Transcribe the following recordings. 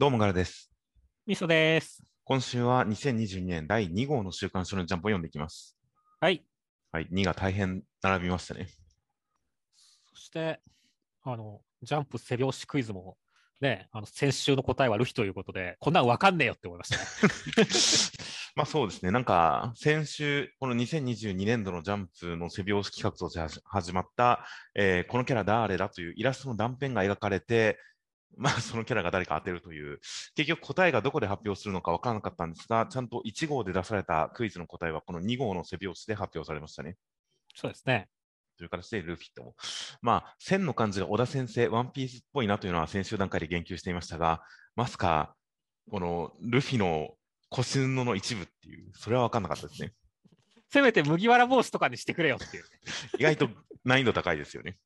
どうもガラです。みそです。今週は2022年第2号の週刊少年ジャンプを読んでいきます。はい。はい、2が大変並びましたね。そして、あの、ジャンプ背拍子クイズも、ね、あの、先週の答えはルフィということで、こんなんわかんねえよって思いましたね。まあそうですね、なんか先週、この2022年度のジャンプの背拍子企画として始まった、えーこのキャラ誰だというイラストの断片が描かれて、まあ そのキャラが誰か当てるという、結局答えがどこで発表するのか分からなかったんですが、ちゃんと1号で出されたクイズの答えはこの2号の背拍子で発表されましたね。そうですね。という形でルフィとも。まあ、線の感じが小田先生、ワンピースっぽいなというのは先週段階で言及していましたが、まさか、このルフィの腰布の一部っていう、それは分かんなかったですね。せめて麦わら帽子とかにしてくれよっていう、ね。意外と難易度高いですよね。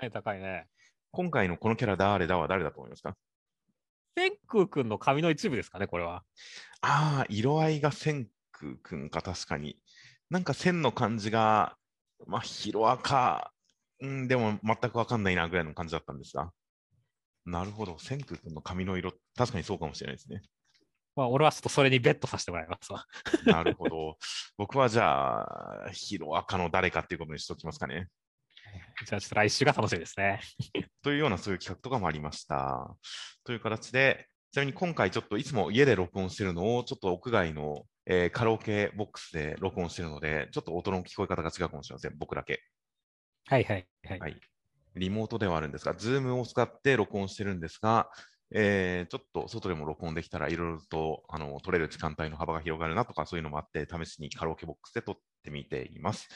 ね高いね。今回のこのキャラ誰だは誰だと思いますか？千空くんの髪の一部ですかね、これは。ああ、色合いが千空くんか、確かに。なんか線の感じが、まあ、ヒロアカ、うん、でも全く分かんないなぐらいの感じだったんですが。なるほど、千空くんの髪の色、確かにそうかもしれないですね。まあ、俺はちょっとそれにベットさせてもらいますわ。なるほど。僕はじゃあ、ヒロアカの誰かっていうことにしておきますかね。じゃあちょっと来週が楽しみですね。というようなそういう企画とかもありました。という形で、ちなみに今回ちょっといつも家で録音してるのを、ちょっと屋外の、えーカラオケボックスで録音してるので、ちょっと音の聞こえ方が違うかもしれません。僕だけ。はいはいはい。はい。リモートではあるんですが、ズームを使って録音してるんですが、えーちょっと外でも録音できたらいろいろとあの取れる時間帯の幅が広がるなとかそういうのもあって試しにカラオケボックスで録ってみています。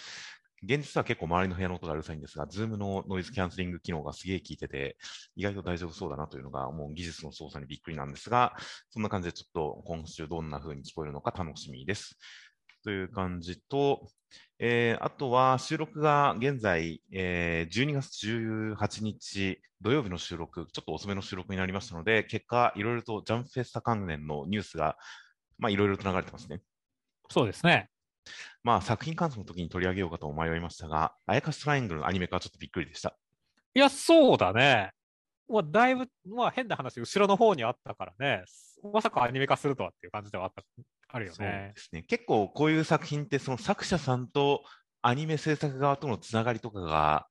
現実は結構周りの部屋の音がうるさいんですが、ズームのノイズキャンセリング機能がすげえ効いてて、意外と大丈夫そうだなというのがもう技術の操作にびっくりなんですが、そんな感じでちょっと今週どんな風に聞こえるのか楽しみです。という感じと、えーあとは収録が現在、えー12月18日土曜日の収録、ちょっと遅めの収録になりましたので、結果、いろいろとジャンフェスタ関連のニュースが、まあ、いろいろと流れてますね。そうですね。まあ、作品感想の時に取り上げようかと迷いましたが、あやかしトライアングルのアニメ化はちょっとびっくりでした。いや、そうだね。まあ、だいぶ、まあ変な話、後ろの方にあったからね。まさかアニメ化するとはっていう感じではあった、あるよそうねで。すね。結構こういう作品って、その作者さんとアニメ制作側とのつながりとかが、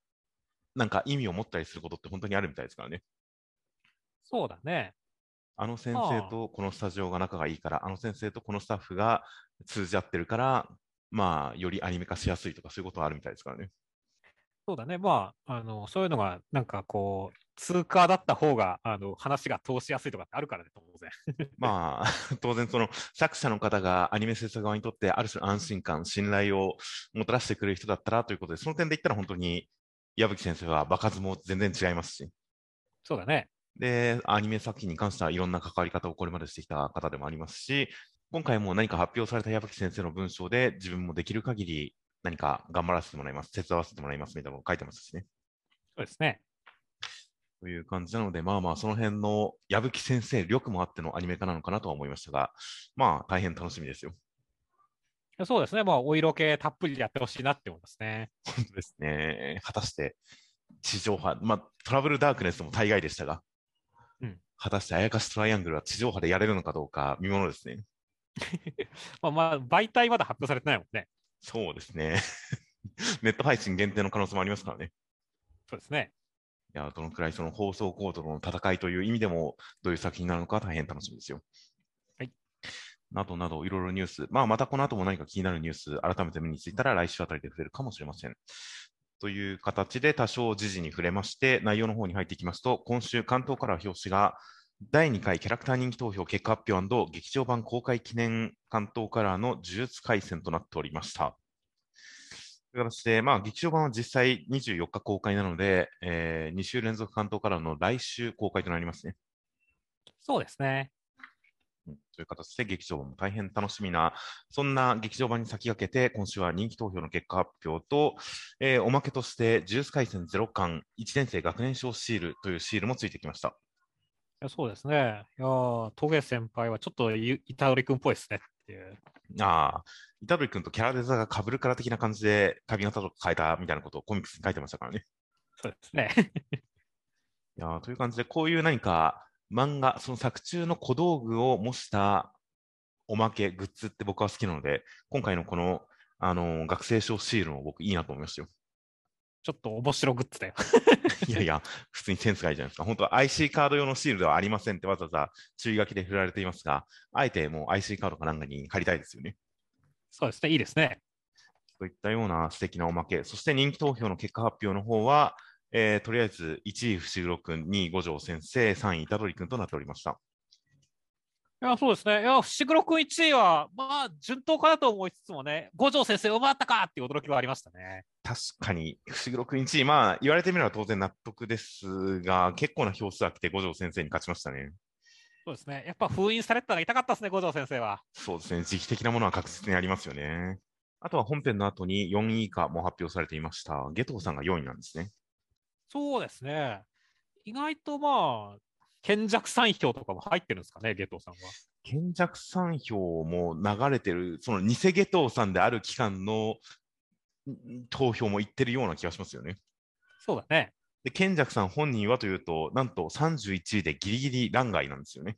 なんか意味を持ったりすることって本当にあるみたいですからね。そうだね。あの先生とこのスタジオが仲がいいから、あの先生とこのスタッフが通じ合ってるから、まあ、よりアニメ化しやすいとか、そういうことはあるみたいですからね。そうだね。まあ、あの、そういうのが、なんかこう、通過だった方が、あの、話が通しやすいとかってあるからね、当然。まあ、当然、その作者の方がアニメ制作側にとって、ある種安心感、信頼をもたらしてくれる人だったらということで、その点で言ったら本当に矢吹先生は場数も全然違いますし、そうだね。で、アニメ作品に関してはいろんな関わり方をこれまでしてきた方でもありますし、今回も何か発表された矢吹先生の文章で自分もできる限り何か頑張らせてもらいます、手伝わせてもらいますみたいなのを書いてますしね。そうですね。という感じなので、まあまあ、その辺の矢吹先生力もあってのアニメ化なのかなとは思いましたが、まあ、大変楽しみですよ。そうですね。まあ、お色気たっぷりやってほしいなって思いますね。本当ですね。果たして、地上波、まあ、トラブルダークネスも大概でしたが、うん果たしてあやかしトライアングルは地上波でやれるのかどうか見ものですね。まあ、まあ、媒体まだ発表されてないもんね。そうですね。ネット配信限定の可能性もありますからね。そうですね。いや、どのくらいその放送コードの戦いという意味でも、どういう作品になるのか大変楽しみですよ。はい。などなど、いろいろニュース、まあ、またこの後も何か気になるニュース、改めて目についたら来週あたりで触れるかもしれません。という形で多少時事に触れまして、内容の方に入っていきますと、今週関東から表紙が、第2回キャラクター人気投票結果発表劇場版公開記念関東カラーの呪術廻戦となっておりました。という形で、まあ、劇場版は実際24日公開なので、え2週連続関東からの来週公開となりますね。そうですね。うんという形で劇場版も大変楽しみな、そんな劇場版に先駆けて、今週は人気投票の結果発表と、えーおまけとして、呪術廻戦0巻1年生学年賞シールというシールもついてきました。いやそうですね。いやー、峠先輩はちょっとい板取君っぽいですねっていう。ああ、板取君とキャラデザが被るから的な感じで髪型とか変えたみたいなことをコミックスに書いてましたからね。そうですね。いやーという感じで、こういう何か漫画、その作中の小道具を模したおまけ、グッズって僕は好きなので、今回のこの、あのー学生証シールも僕いいなと思いましたよ。ちょっと面白グッズだよ。いやいや、普通にセンスがいいじゃないですか。本当は IC カード用のシールではありませんってわざわざ注意書きで振られていますが、あえてもう IC カードかなんかに貼りたいですよね。そうですね、いいですね。といったような素敵なおまけ。そして人気投票の結果発表の方は、えーとりあえず1位、伏黒君、2位、五条先生、3位、虎杖君となっておりました。いや、そうですね。いや、伏黒君1位は、まあ、順当かなと思いつつもね、五条先生、奪ったかっていう驚きはありましたね。確かに、伏黒君1位、まあ、言われてみれば当然納得ですが、結構な票数が来て五条先生に勝ちましたね。そうですね。やっぱ封印されてたのが痛かったですね、五条先生は。そうですね、時期的なものは確実にありますよね。あとは本編の後に4位以下も発表されていました。ゲトウさんが4位なんですね。そうですね。意外とまあ、賢弱3票とかも入ってるんですかね、ゲトウさんは。賢弱3票も流れてる、その偽ゲトウさんである期間のん投票もいってるような気がしますよね。そうだね。で、賢弱さん本人はというと、なんと31位でギリギリ欄外なんですよね。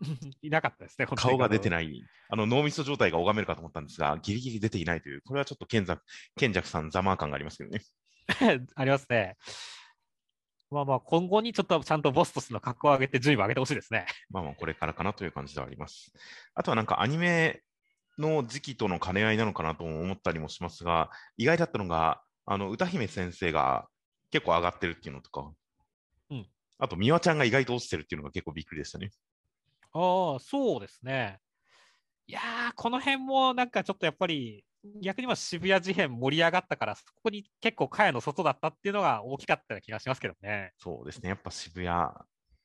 いなかったですね、顔が出てない、あの脳みそ状態が拝めるかと思ったんですが、ギリギリ出ていないという、これはちょっと賢弱賢弱さん、ざまあ感がありますけどね。ありますね。まあまあ、今後にちょっとちゃんとボスとしての格を上げて順位を上げてほしいですね。まあまあ、これからかなという感じではあります。あとはなんかアニメの時期との兼ね合いなのかなとも思ったりもしますが、意外だったのが、あの歌姫先生が結構上がってるっていうのとか、うんあと、美和ちゃんが意外と落ちてるっていうのが結構びっくりでしたね。ああ、そうですね。いやー、この辺もなんかちょっとやっぱり、逆には渋谷事変盛り上がったから、そこに結構、茅の外だったっていうのが大きかったような気がしますけどね。そうですね、やっぱ渋谷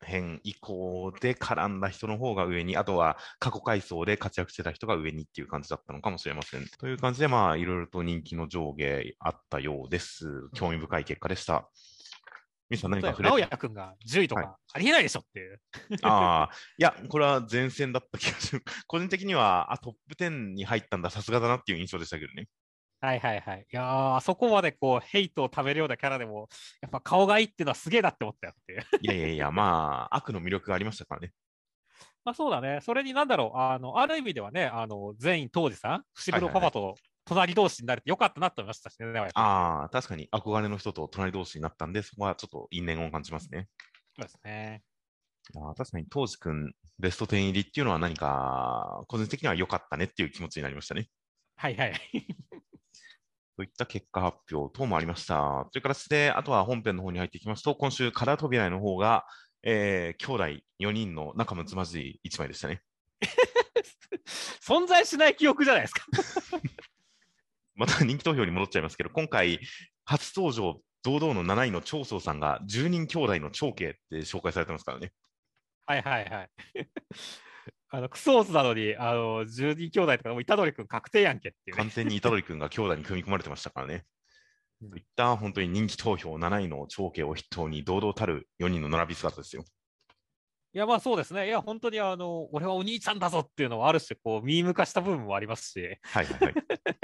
編以降で絡んだ人の方が上に、あとは過去回想で活躍してた人が上にっていう感じだったのかもしれません。という感じで、まあ、いろいろと人気の上下あったようです。興味深い結果でした。ミさん何か触れ直哉君が10位とはいか、ありえないでしょっていう。ああ、いや、これは前線だった気がする。個人的には、あ、トップ10に入ったんだ、さすがだなっていう印象でしたけどね。はいはいはい。いやー、あそこまでこう、ヘイトを食べるようなキャラでも、やっぱ顔がいいっていうのはすげえなって思ったよっていう。いやいやいや、まあ、悪の魅力がありましたからね。まあそうだね。それになんだろう、あの、ある意味ではね、あの、全員当時さん、伏黒パパと隣同士になれてよかったなと思いましたしね、ああ、確かに憧れの人と隣同士になったんで、そこはちょっと因縁を感じますね。そうですね。あー確かに、当時くん、ベスト10入りっていうのは何か、個人的には良かったねっていう気持ちになりましたね。はいはい。といった結果発表等もありました。という形で、あとは本編の方に入っていきますと、今週、カラー扉の方が、えー、兄弟4人の仲睦まじい1枚でしたね。存在しない記憶じゃないですか。また人気投票に戻っちゃいますけど、今回、初登場、堂々の7位の長宗さんが10人兄弟の長兄って紹介されてますからね。はいはいはい。あの、クソーズなのに、あの、十人兄弟とか、もう、虎杖君確定やんけっていうね。完全に虎杖君が兄弟に組み込まれてましたからね。うんといった本当に人気投票7位の長兄を筆頭に堂々たる4人の並び姿ですよ。いや、まあそうですね。いや、本当にあの、俺はお兄ちゃんだぞっていうのはある種、こう、ミーム化した部分もありますし、はいはいはい。い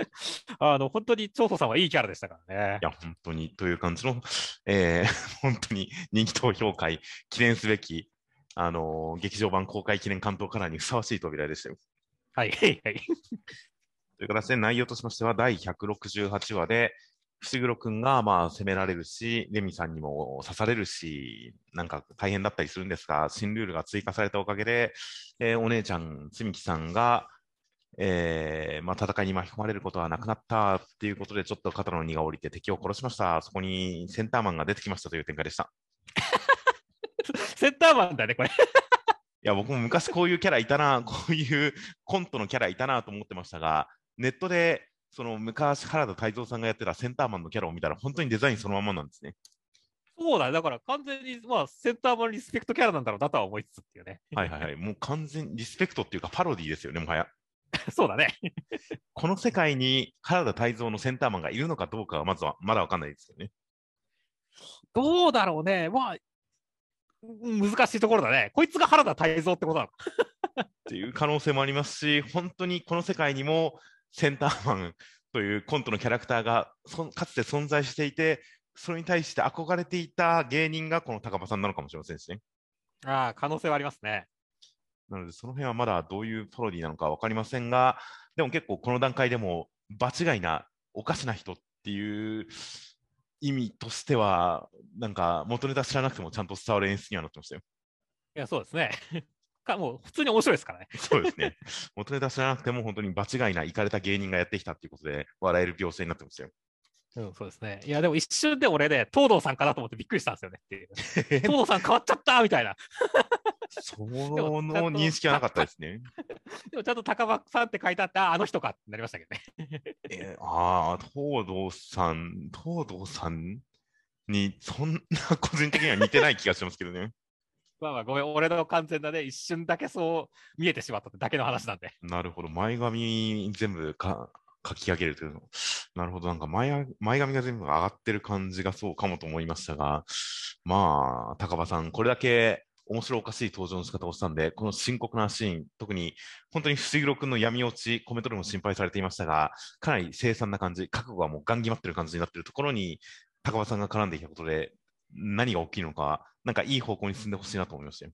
あの、本当に長宗さんはいいキャラでしたからね。や、本当にという感じの、えー 本当に人気投票会、記念すべき、あのー劇場版公開記念関東カラーにふさわしい扉でしたよ。はいはいはい。という形で内容としましては、第168話で、伏黒くんがまあ責められるし、レミさんにも刺されるし、なんか大変だったりするんですが、新ルールが追加されたおかげで、えーお姉ちゃん、つみきさんが、えーまあ、戦いに巻き込まれることはなくなったっていうことで、ちょっと肩の荷が下りて敵を殺しました。そこにセンターマンが出てきましたという展開でした。センターマンだね、これ。いや、僕も昔こういうキャラいたな、こういうコントのキャラいたなと思ってましたが、ネットで、その昔原田泰造さんがやってたセンターマンのキャラを見たら、本当にデザインそのままなんですね。そうだね。だから完全に、まあ、センターマンリスペクトキャラなんだろうなとは思いつつっていうね。はいはいはい。もう完全リスペクトっていうかパロディですよね、もはや。そうだね。この世界に原田泰造のセンターマンがいるのかどうかはまずはまだわかんないですよね。どうだろうね。まあ、うん難しいところだね。こいつが原田泰造ってことなのか。っていう可能性もありますし、本当にこの世界にもセンターマンというコントのキャラクターがかつて存在していて、それに対して憧れていた芸人がこの高場さんなのかもしれませんしね。ああ、可能性はありますね。なので、その辺はまだどういうパロディなのか分かりませんが、でも結構この段階でも、場違いな、おかしな人っていう意味としては、なんか元ネタ知らなくてもちゃんと伝わる演出にはなってましたよ。いや、そうですね。かもう普通に面白いですからね。そうですね。元ネタ知らなくても本当に場違いな、行かれた芸人がやってきたっていうことで、笑える描写になってましたよ。うん、そうですね。いや、でも一瞬で俺で、東堂さんかなと思ってびっくりしたんですよねっていう。東堂さん変わっちゃったみたいな。その認識はなかったですね。でもちゃんと高場さんって書いてあった、ああの人かってなりましたけどね。えーああ、東堂さん、東堂さんに、そんな個人的には似てない気がしますけどね。まあまあ、ごめん、俺の完全なね、一瞬だけそう見えてしまっただけの話なんで。なるほど、前髪全部か書き上げるというの。なるほど、なんか前前髪が全部上がってる感じがそうかもと思いましたが、まあ、高場さん、これだけ面白おかしい登場の仕方をしたんで、この深刻なシーン、特に本当に伏黒君の闇落ち、コメントでも心配されていましたが、かなり凄惨な感じ、覚悟がもうガン決まってる感じになってるところに、高場さんが絡んでいたことで、何が起きるのか、なんかいい方向に進んでほしいなと思いましたよ。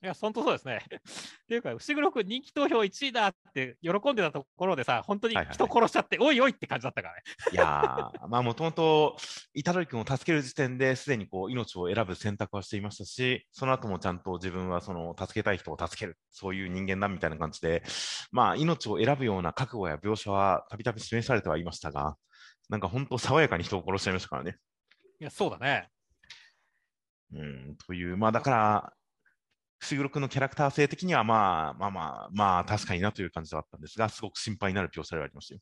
いや、本当そうですね。っていうか、伏黒君人気投票1位だって喜んでたところでさ、本当に人殺しちゃって、おいおいって感じだったからね。いやー、まあもともと、虎杖君を助ける時点ですでにこう命を選ぶ選択はしていましたし、その後もちゃんと自分はその助けたい人を助ける、そういう人間だみたいな感じで、まあ命を選ぶような覚悟や描写はたびたび示されてはいましたが、なんか本当爽やかに人を殺しちゃいましたからね。いや、そうだね。うん、という、まあだから、伏黒君のキャラクター性的には、まあまあまあ、まあ確かになという感じだったんですが、すごく心配になる描写ではありましたよ。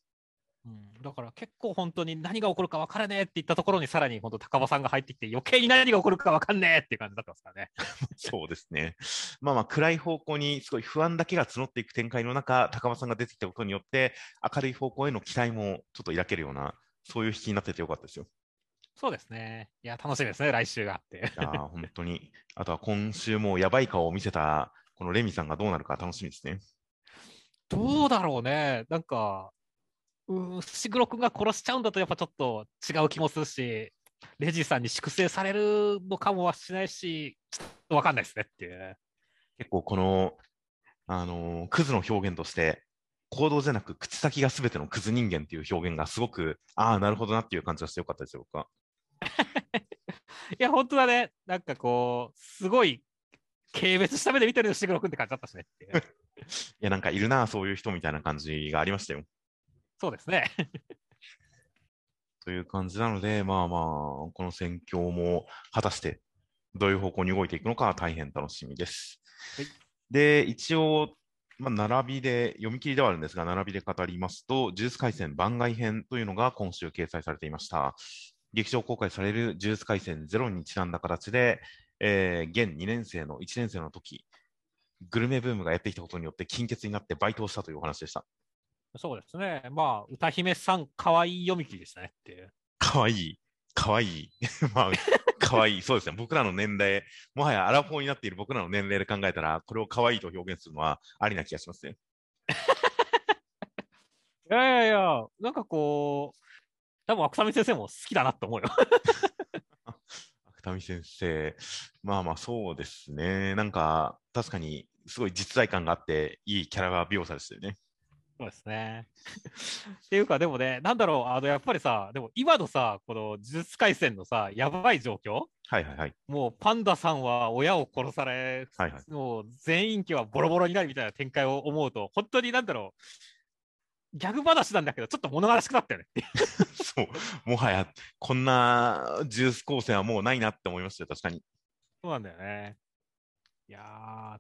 うん、だから結構本当に何が起こるか分からねえって言ったところにさらに本当高場さんが入ってきて余計に何が起こるか分かんねえっていう感じだったんですからね。そうですね。まあまあ暗い方向にすごい不安だけが募っていく展開の中、高間さんが出てきたことによって明るい方向への期待もちょっと抱けるような、そういう引きになっててよかったですよ。そうですね。いや、楽しみですね、来週があって。いやー本当に。あとは今週もやばい顔を見せた、このレミさんがどうなるか楽しみですね。どうだろうね。なんか、うん、伏黒君が殺しちゃうんだとやっぱちょっと違う気もするし、レジさんに粛清されるのかもはしないし、ちょっと分かんないですねっていう。結構この、あのークズの表現として、行動じゃなく口先が全てのクズ人間っていう表現がすごく、ああ、なるほどなっていう感じがしてよかったですよ、僕は。いや、本当だね。なんかこう、すごい軽蔑した目で見てる伏黒君って感じだったしねっていう。いや、なんかいるな、そういう人みたいな感じがありましたよ。そうですね。という感じなので、まあまあ、この戦況も果たしてどういう方向に動いていくのか大変楽しみです。はいで、一応、まあ、並びで、読み切りではあるんですが、並びで語りますと、呪術廻戦番外編というのが今週掲載されていました。劇場公開される呪術廻戦ゼロにちなんだ形で、えー現2年生の1年生の時、グルメブームがやってきたことによって金欠になってバイトをしたというお話でした。そうですね。まあ、歌姫さん、可愛い読み切りでしたねっていう。かわいい。かわいい。まあ、かわいい。そうですね。僕らの年齢、もはやアラフォーになっている僕らの年齢で考えたら、これをかわいいと表現するのはありな気がしますね。いやいやいや、なんかこう、多分芥見先生も好きだなと思うよ。芥見先生、まあまあそうですね。なんか、確かに、すごい実在感があって、いいキャラが描写でしたよね。そうですね。っていうか、でもね、なんだろう、あの、やっぱりさ、でも今のさ、この呪術廻戦のさ、やばい状況はいはいはい。もうパンダさんは親を殺され、はいはいもう全員家はボロボロになるみたいな展開を思うと、本当になんだろう、ギャグ話なんだけど、ちょっと物悲しくなったよね。そう。もはや、こんなジュース構成はもうないなって思いましたよ、確かに。そうなんだよね。いや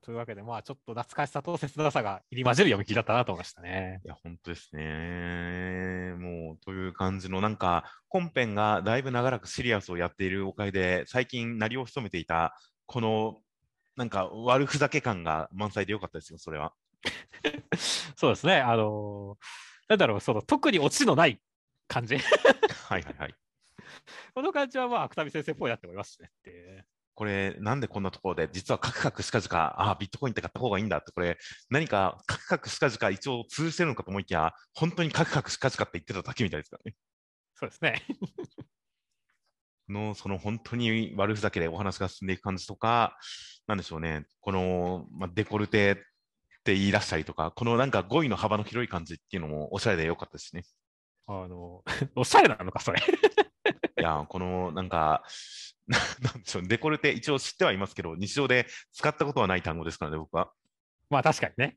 ー、というわけで、まあちょっと懐かしさと切なさが入り混じる読み切りだったなと思いましたね。いや、本当ですね。もう、という感じの、なんか、本編がだいぶ長らくシリアスをやっているおかげで、最近、鳴りを潜めていた、この、なんか、悪ふざけ感が満載でよかったですよ、それは。そうですね。あのーなんだろう、その特にオチのない感じ。はいはいはい。この感じはまあ、芥見先生っぽいなって思いますしねっていう。これ、なんでこんなところで、実はカクカクしかじか、ああ、ビットコインって買った方がいいんだって、これ、何かカクカクしかじか一応通じてるのかと思いきや、本当にカクカクしかじかって言ってただけみたいですからね。そうですね。の、その本当に悪ふざけでお話が進んでいく感じとか、なんでしょうね、この、まあ、デコルテって言い出したりとか、このなんか語彙の幅の広い感じっていうのもおしゃれで良かったですね。あの、おしゃれなのか、それ。いや、このなんか、なんでしょう、デコルテ、一応知ってはいますけど、日常で使ったことはない単語ですからね、僕は。まあ確かにね。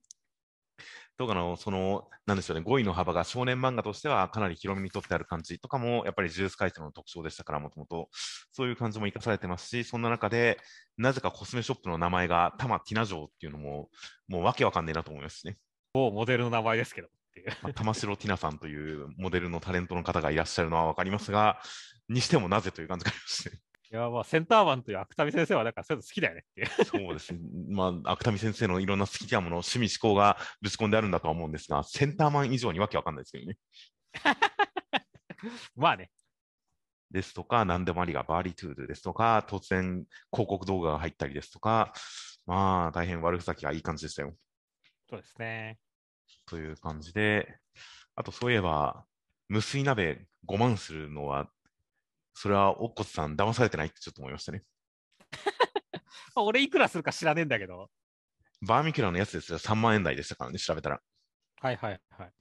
とかの、その、なんでしょうね、語彙の幅が少年漫画としてはかなり広めにとってある感じとかも、やっぱりジュース回線の特徴でしたから、もともと、そういう感じも生かされてますし、そんな中で、なぜかコスメショップの名前がタマティナ城っていうのも、もうわけわかんねえなと思いますね。某モデルの名前ですけどっていう。まあ、玉城ティナさんというモデルのタレントの方がいらっしゃるのはわかりますが、にしてもなぜという感じがありますね。いや、まあ、センターマンという芥見先生は、だからそういうの好きだよねって。そうですね。まあ、芥見先生のいろんな好きなもの、趣味思考がぶち込んであるんだとは思うんですが、センターマン以上にわけわかんないですけどね。まあね。ですとか、何でもありがバーリートゥードゥですとか、突然広告動画が入ったりですとか、まあ、大変悪ふざけがいい感じでしたよ。そうですね。という感じで、あとそういえば、無水鍋5万するのは、それはおっこつさん騙されてないってちょっと思いましたね。俺いくらするか知らねえんだけど。バーミキュラのやつですよ、3万円台でしたからね、調べたら。はいはいはい。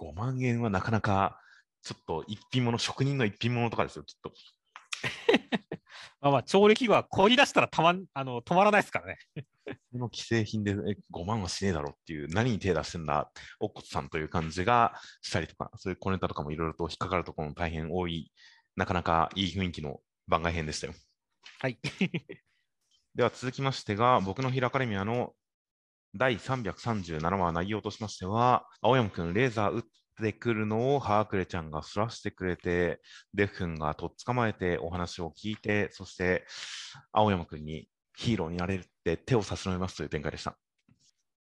5万円はなかなか、ちょっと一品物、職人の一品物とかですよ、きっと。まあまあ、調理器具は凍り出したらたまんあの止まらないですからね。この既製品でえ5万はしねえだろっていう、何に手出してんだ、おっこつさんという感じがしたりとか、そういう小ネタとかもいろいろと引っかかるところも大変多い、なかなかいい雰囲気の番外編でしたよ。はい。では続きましてが、僕のヒラカレミアの第337話内容としましては、青山くんレーザー撃ってくるのをハークレちゃんがそらしてくれて、デフ君がとっ捕まえてお話を聞いて、そして青山くんにヒーローになれるって手を差し伸べますという展開でした。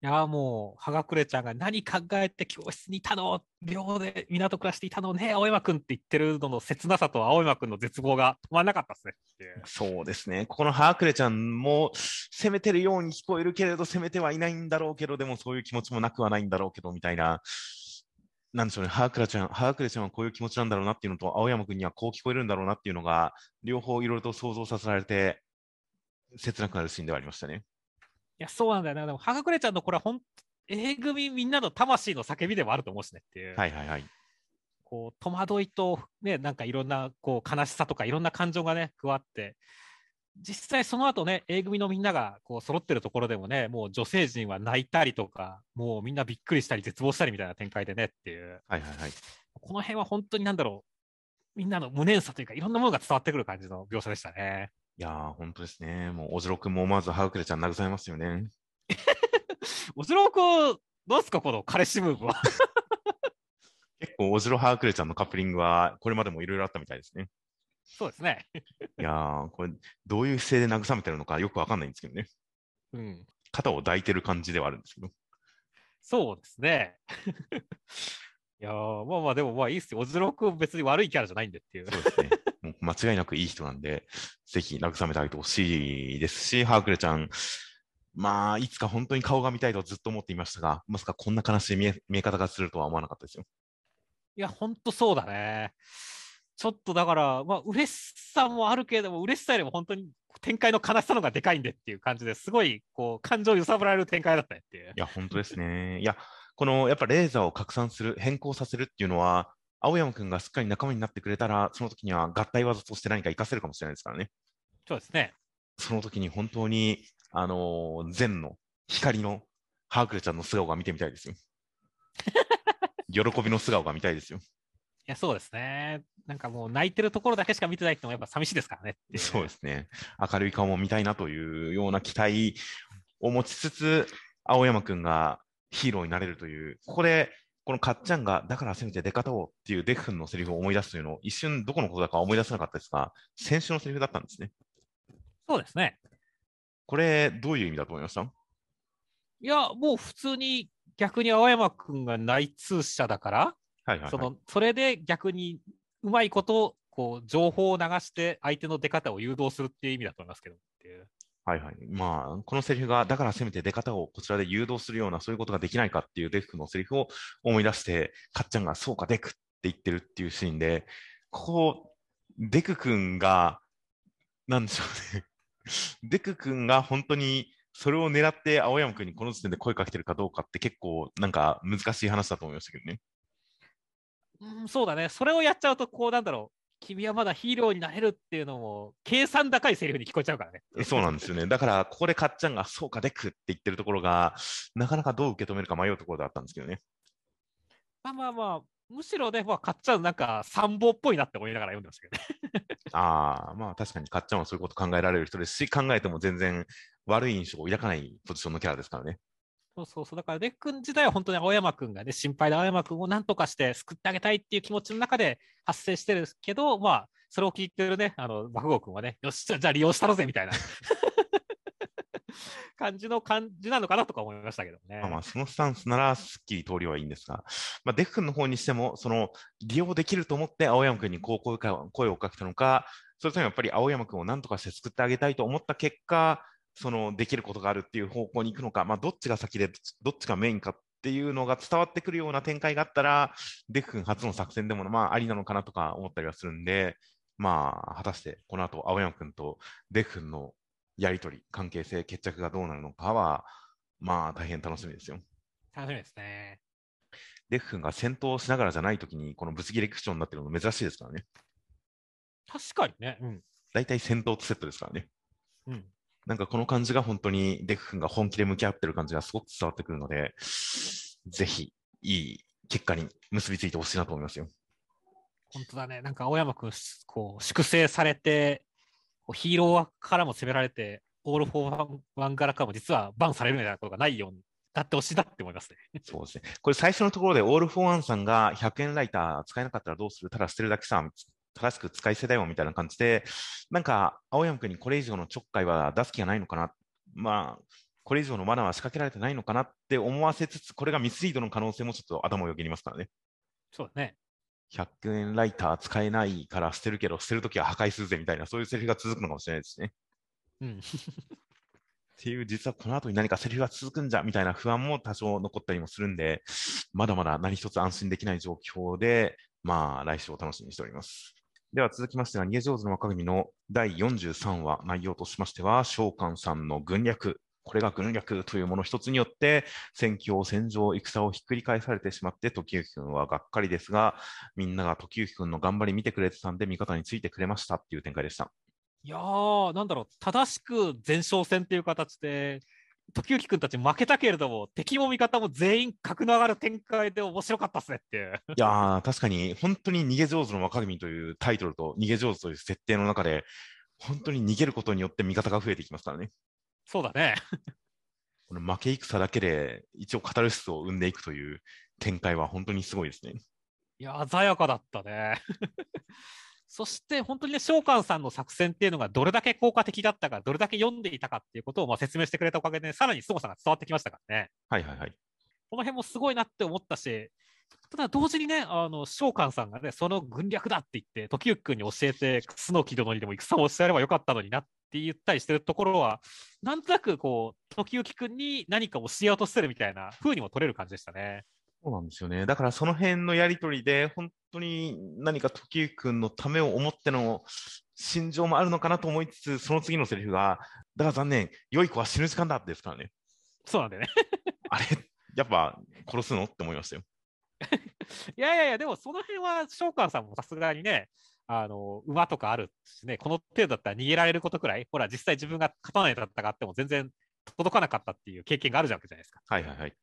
いやもう、はがくれちゃんが何考えて教室にいたの寮で港暮らしていたのね青山くんって言ってるのの切なさと青山くんの絶望が止まんなかったですね。そうですね。ここのハークレちゃんも攻めてるように聞こえるけれど、攻めてはいないんだろうけど、でもそういう気持ちもなくはないんだろうけど、みたいな。なんでしょうね。ハーちゃん、ハークレちゃんはこういう気持ちなんだろうなっていうのと、青山くんにはこう聞こえるんだろうなっていうのが、両方いろいろと想像させられて、切なくなるシーンではありましたね。いや、そうなんだよね。でも、はがくれちゃんのこれは本 A 組みんなの魂の叫びでもあると思うしねっていう。はいはいはい。こう戸惑いと、ね、なんかいろんなこう悲しさとかいろんな感情がね加わって実際その後ね A 組のみんながこう揃ってるところでもねもう女性陣は泣いたりとかもうみんなびっくりしたり絶望したりみたいな展開でねっていうはいはいはい。この辺は本当になんだろうみんなの無念さというかいろんなものが伝わってくる感じの描写でしたね。いやー、本当ですね。もう、おじろくんも思わずハークレちゃん慰めますよね。おじろうくんどうですかこの彼氏ムーブは。結構、おじろハークレちゃんのカップリングは、これまでもいろいろあったみたいですね。そうですね。いやー、これ、どういう姿勢で慰めてるのかよくわかんないんですけどね。うん。肩を抱いてる感じではあるんですけど。そうですね。いやーまあまあでもまあいいっすよ。おじろうくん別に悪いキャラじゃないんでっていう。そうですね。もう間違いなくいい人なんで、ぜひ慰めてあげてほしいですし、ハークレちゃん、まあ、いつか本当に顔が見たいとずっと思っていましたが、まさかこんな悲しい見え見え方がするとは思わなかったですよ。いや、ほんとそうだね。ちょっとだから、まあ、嬉しさもあるけれども、嬉しさよりも本当に展開の悲しさの方がでかいんでっていう感じですごい、こう、感情を揺さぶられる展開だったねっていうい。や、本当ですね。いや、このやっぱレーザーを拡散する、変更させるっていうのは、青山くんがすっかり仲間になってくれたら、その時には合体技として何か活かせるかもしれないですからね。そうですね。その時に本当に、あのー善の光のハークレちゃんの素顔が見てみたいですよ。喜びの素顔が見たいですよ。いや、そうですね。なんかもう泣いてるところだけしか見てないってのもやっぱ寂しいですからね。そうですね。明るい顔も見たいなというような期待を持ちつつ、青山くんがヒーローになれるという、ここで、このかっちゃんが、だからせめて出方をっていうデフ君のセリフを思い出すというのを、一瞬どこのことだか思い出せなかったですが、先週のセリフだったんですね。そうですね。これ、どういう意味だと思いました？いや、もう普通に逆に青山くんが内通者だから、はいはい、はい。そのそれで逆にうまいことこう情報を流して相手の出方を誘導するっていう意味だと思いますけどっていう。はいはい。まあ、このセリフが、だからせめて出方をこちらで誘導するような、そういうことができないかっていうデフのセリフを思い出して、かっちゃんが、そうか、デクって言ってるっていうシーンで、ここ、デク君が、なんでしょうね。デク君が本当にそれを狙って青山君にこの時点で声かけてるかどうかって結構なんか難しい話だと思いましたけどね。うん、そうだね。それをやっちゃうと、こうなんだろう。君はまだヒーローになれるっていうのも、計算高いセリフに聞こえちゃうからね。そうなんですよね。だから、ここでかっちゃんが、そうか、デクって言ってるところが、なかなかどう受け止めるか迷うところだったんですけどね。まあまあまあ、むしろね、まあ、かっちゃんなんか参謀っぽいなって思いながら読んでましたけどね。ああ、まあ確かにかっちゃんはそういうこと考えられる人ですし、考えても全然悪い印象を抱かないポジションのキャラですからね。そうそうそう。だから、デックン自体は本当に青山くんがね、心配で青山くんを何とかして救ってあげたいっていう気持ちの中で発生してるけど、まあ、それを聞いてるね、あの、爆豪くんはね、よし、じゃあ利用したろぜみたいな 感じの感じなのかなとか思いましたけどね。まあまあ、そのスタンスならすっきり通りはいいんですが、まあ、デク君の方にしても、その、利用できると思って青山君にこう声か声をかけたのか、それともやっぱり青山君を何とかして救ってあげたいと思った結果、その、できることがあるっていう方向に行くのか、まあ、どっちが先で、どっちがメインかっていうのが伝わってくるような展開があったら、デク君初の作戦でも、まあ、ありなのかなとか思ったりはするんで、まあ、果たしてこの後、青山君とデク君のやり取り、関係性、決着がどうなるのかは、まあ、大変楽しみですよ。楽しみですね。デク君が戦闘しながらじゃないときに、このブチギレクションになってるの珍しいですからね。確かにね。うん。大体戦闘とセットですからね。うん。なんかこの感じが本当にデク君が本気で向き合ってる感じがすごく伝わってくるので、ぜひ、いい結果に結びついてほしいなと思いますよ。本当だね。なんか青山くん、こう、粛清されて、ヒーローからも責められて、オール・フォー・ワンからかも実はバンされるみたいなことがないようになってほしいなって思いますね。そうですね。これ最初のところで、オール・フォー・ワンさんが100円ライター使えなかったらどうする？ただ捨てるだけさ、正しく使い捨てだよみたいな感じで、なんか青山君にこれ以上のちょっかいは出す気がないのかな。まあ、これ以上の罠は仕掛けられてないのかなって思わせつつ、これがミスリードの可能性もちょっと頭をよぎりますからね。そうだね。100円ライター使えないから捨てるけど、捨てるときは破壊するぜみたいな、そういうセリフが続くのかもしれないですね。うん。っていう、実はこの後に何かセリフが続くんじゃみたいな不安も多少残ったりもするんで、まだまだ何一つ安心できない状況で、まあ、来週を楽しみにしております。では続きましては、逃げ上手の若君の第43話、内容としましては、召喚さんの軍略。これが軍略というもの一つによって、戦況、戦場、戦をひっくり返されてしまって、時行君はがっかりですが、みんなが時行君の頑張り見てくれてたんで、味方についてくれましたっていう展開でした。いやー、なんだろう、正しく前哨戦っていう形で、時行くんたち負けたけれども、敵も味方も全員格の上がる展開で面白かったっすねっていう。いやー、確かに、本当に逃げ上手の若君というタイトルと、逃げ上手という設定の中で、本当に逃げることによって味方が増えていきますからね。そうだね。この負け戦だけで、一応カタルシスを生んでいくという展開は本当にすごいですね。いや、鮮やかだったね。そして本当にね、召喚さんの作戦っていうのがどれだけ効果的だったか、どれだけ読んでいたかっていうことをまあ説明してくれたおかげで、さらに凄さが伝わってきましたからね。はいはいはい。この辺もすごいなって思ったし、ただ同時にね、あの召喚さんがね、その軍略だって言って、時行君に教えて、楠木殿にでも戦をしてやればよかったのになって言ったりしてるところは、なんとなくこう、時行君に何か教えようとしてるみたいな風にも取れる感じでしたね。そうなんですよね。だからその辺のやりとりで、本当に何か時行君のためを思っての心情もあるのかなと思いつつ、その次のセリフが、だから残念、良い子は死ぬ時間だですからね。そうなんだよね。あれ、やっぱ殺すの？って思いましたよ。いやいやいや、でもその辺は召喚さんもさすがにね、あの馬とかあるしね、この程度だったら逃げられることくらい、ほら、実際自分が刀で戦っても全然届かなかったっていう経験があるじゃんじゃないですか。はいはいはい。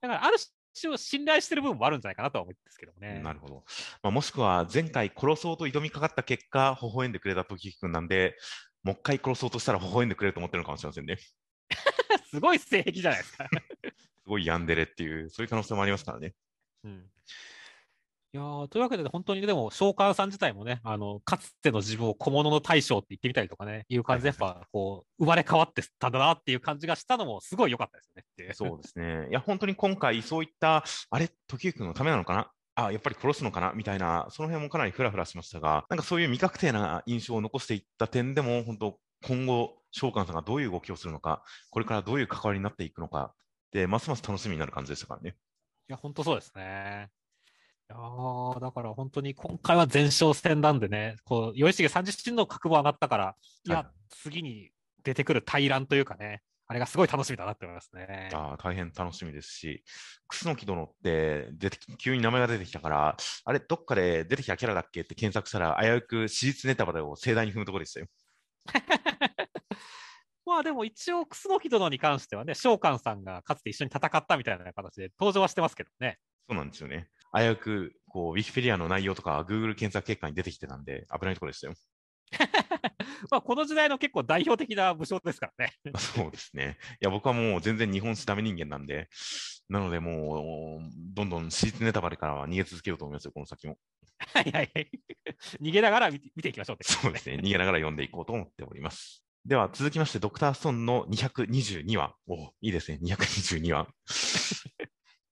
だから、ある種信頼してる部分もあるんじゃないかなとは思うんですけどもね。なるほど。まあ、もしくは前回殺そうと挑みかかった結果、微笑んでくれた時行君なんで、もう一回殺そうとしたら微笑んでくれると思ってるのかもしれませんね。す すごい性癖じゃないですか。ごいヤンデレっていう、そういう可能性もありますからね。うんいやーというわけで、本当にでも、召喚さん自体もね、あのかつての自分を小物の大将って言ってみたりとかね、いう感じで、やっぱこう、生まれ変わってたんだなっていう感じがしたのも、すごい良かったですよねっていう。そうですね。いや、本当に今回、そういった、あれ、時行君のためなのかな？あ、やっぱり殺すのかな？みたいな、その辺もかなりフラフラしましたが、なんかそういう未確定な印象を残していった点でも、本当、今後、召喚さんがどういう動きをするのか、これからどういう関わりになっていくのか、で、ますます楽しみになる感じでしたからね。いや、本当そうですね。いやーだから本当に今回は前哨戦なんでね、こう、頼重さん自身の覚悟上がったから、いや、はい次に出てくる大乱というかね、あれがすごい楽しみだなって思いますね。あー大変楽しみですし、楠木殿って出てき急に名前が出てきたから、あれ、どっかで出てきたキャラだっけって検索したら、危うく史実ネタバレを盛大に踏むところでしたよ。まあでも一応、楠木殿に関してはね、召喚さんがかつて一緒に戦ったみたいな形で登場はしてますけどね。そうなんですよね。危うく、こう、ウィキペディアの内容とか、Google 検索結果に出てきてたんで、危ないところでしたよ。まあこの時代の結構代表的な武将ですからね。そうですね。いや、僕はもう全然日本史ダメ人間なんで、なのでもう、どんどん史実ネタバレからは逃げ続けようと思いますよ、この先も。はいはいはい。逃げながら見ていきましょうってそうですね。逃げながら読んでいこうと思っております。では、続きまして、ドクターストーンの222話。おいいですね。222話。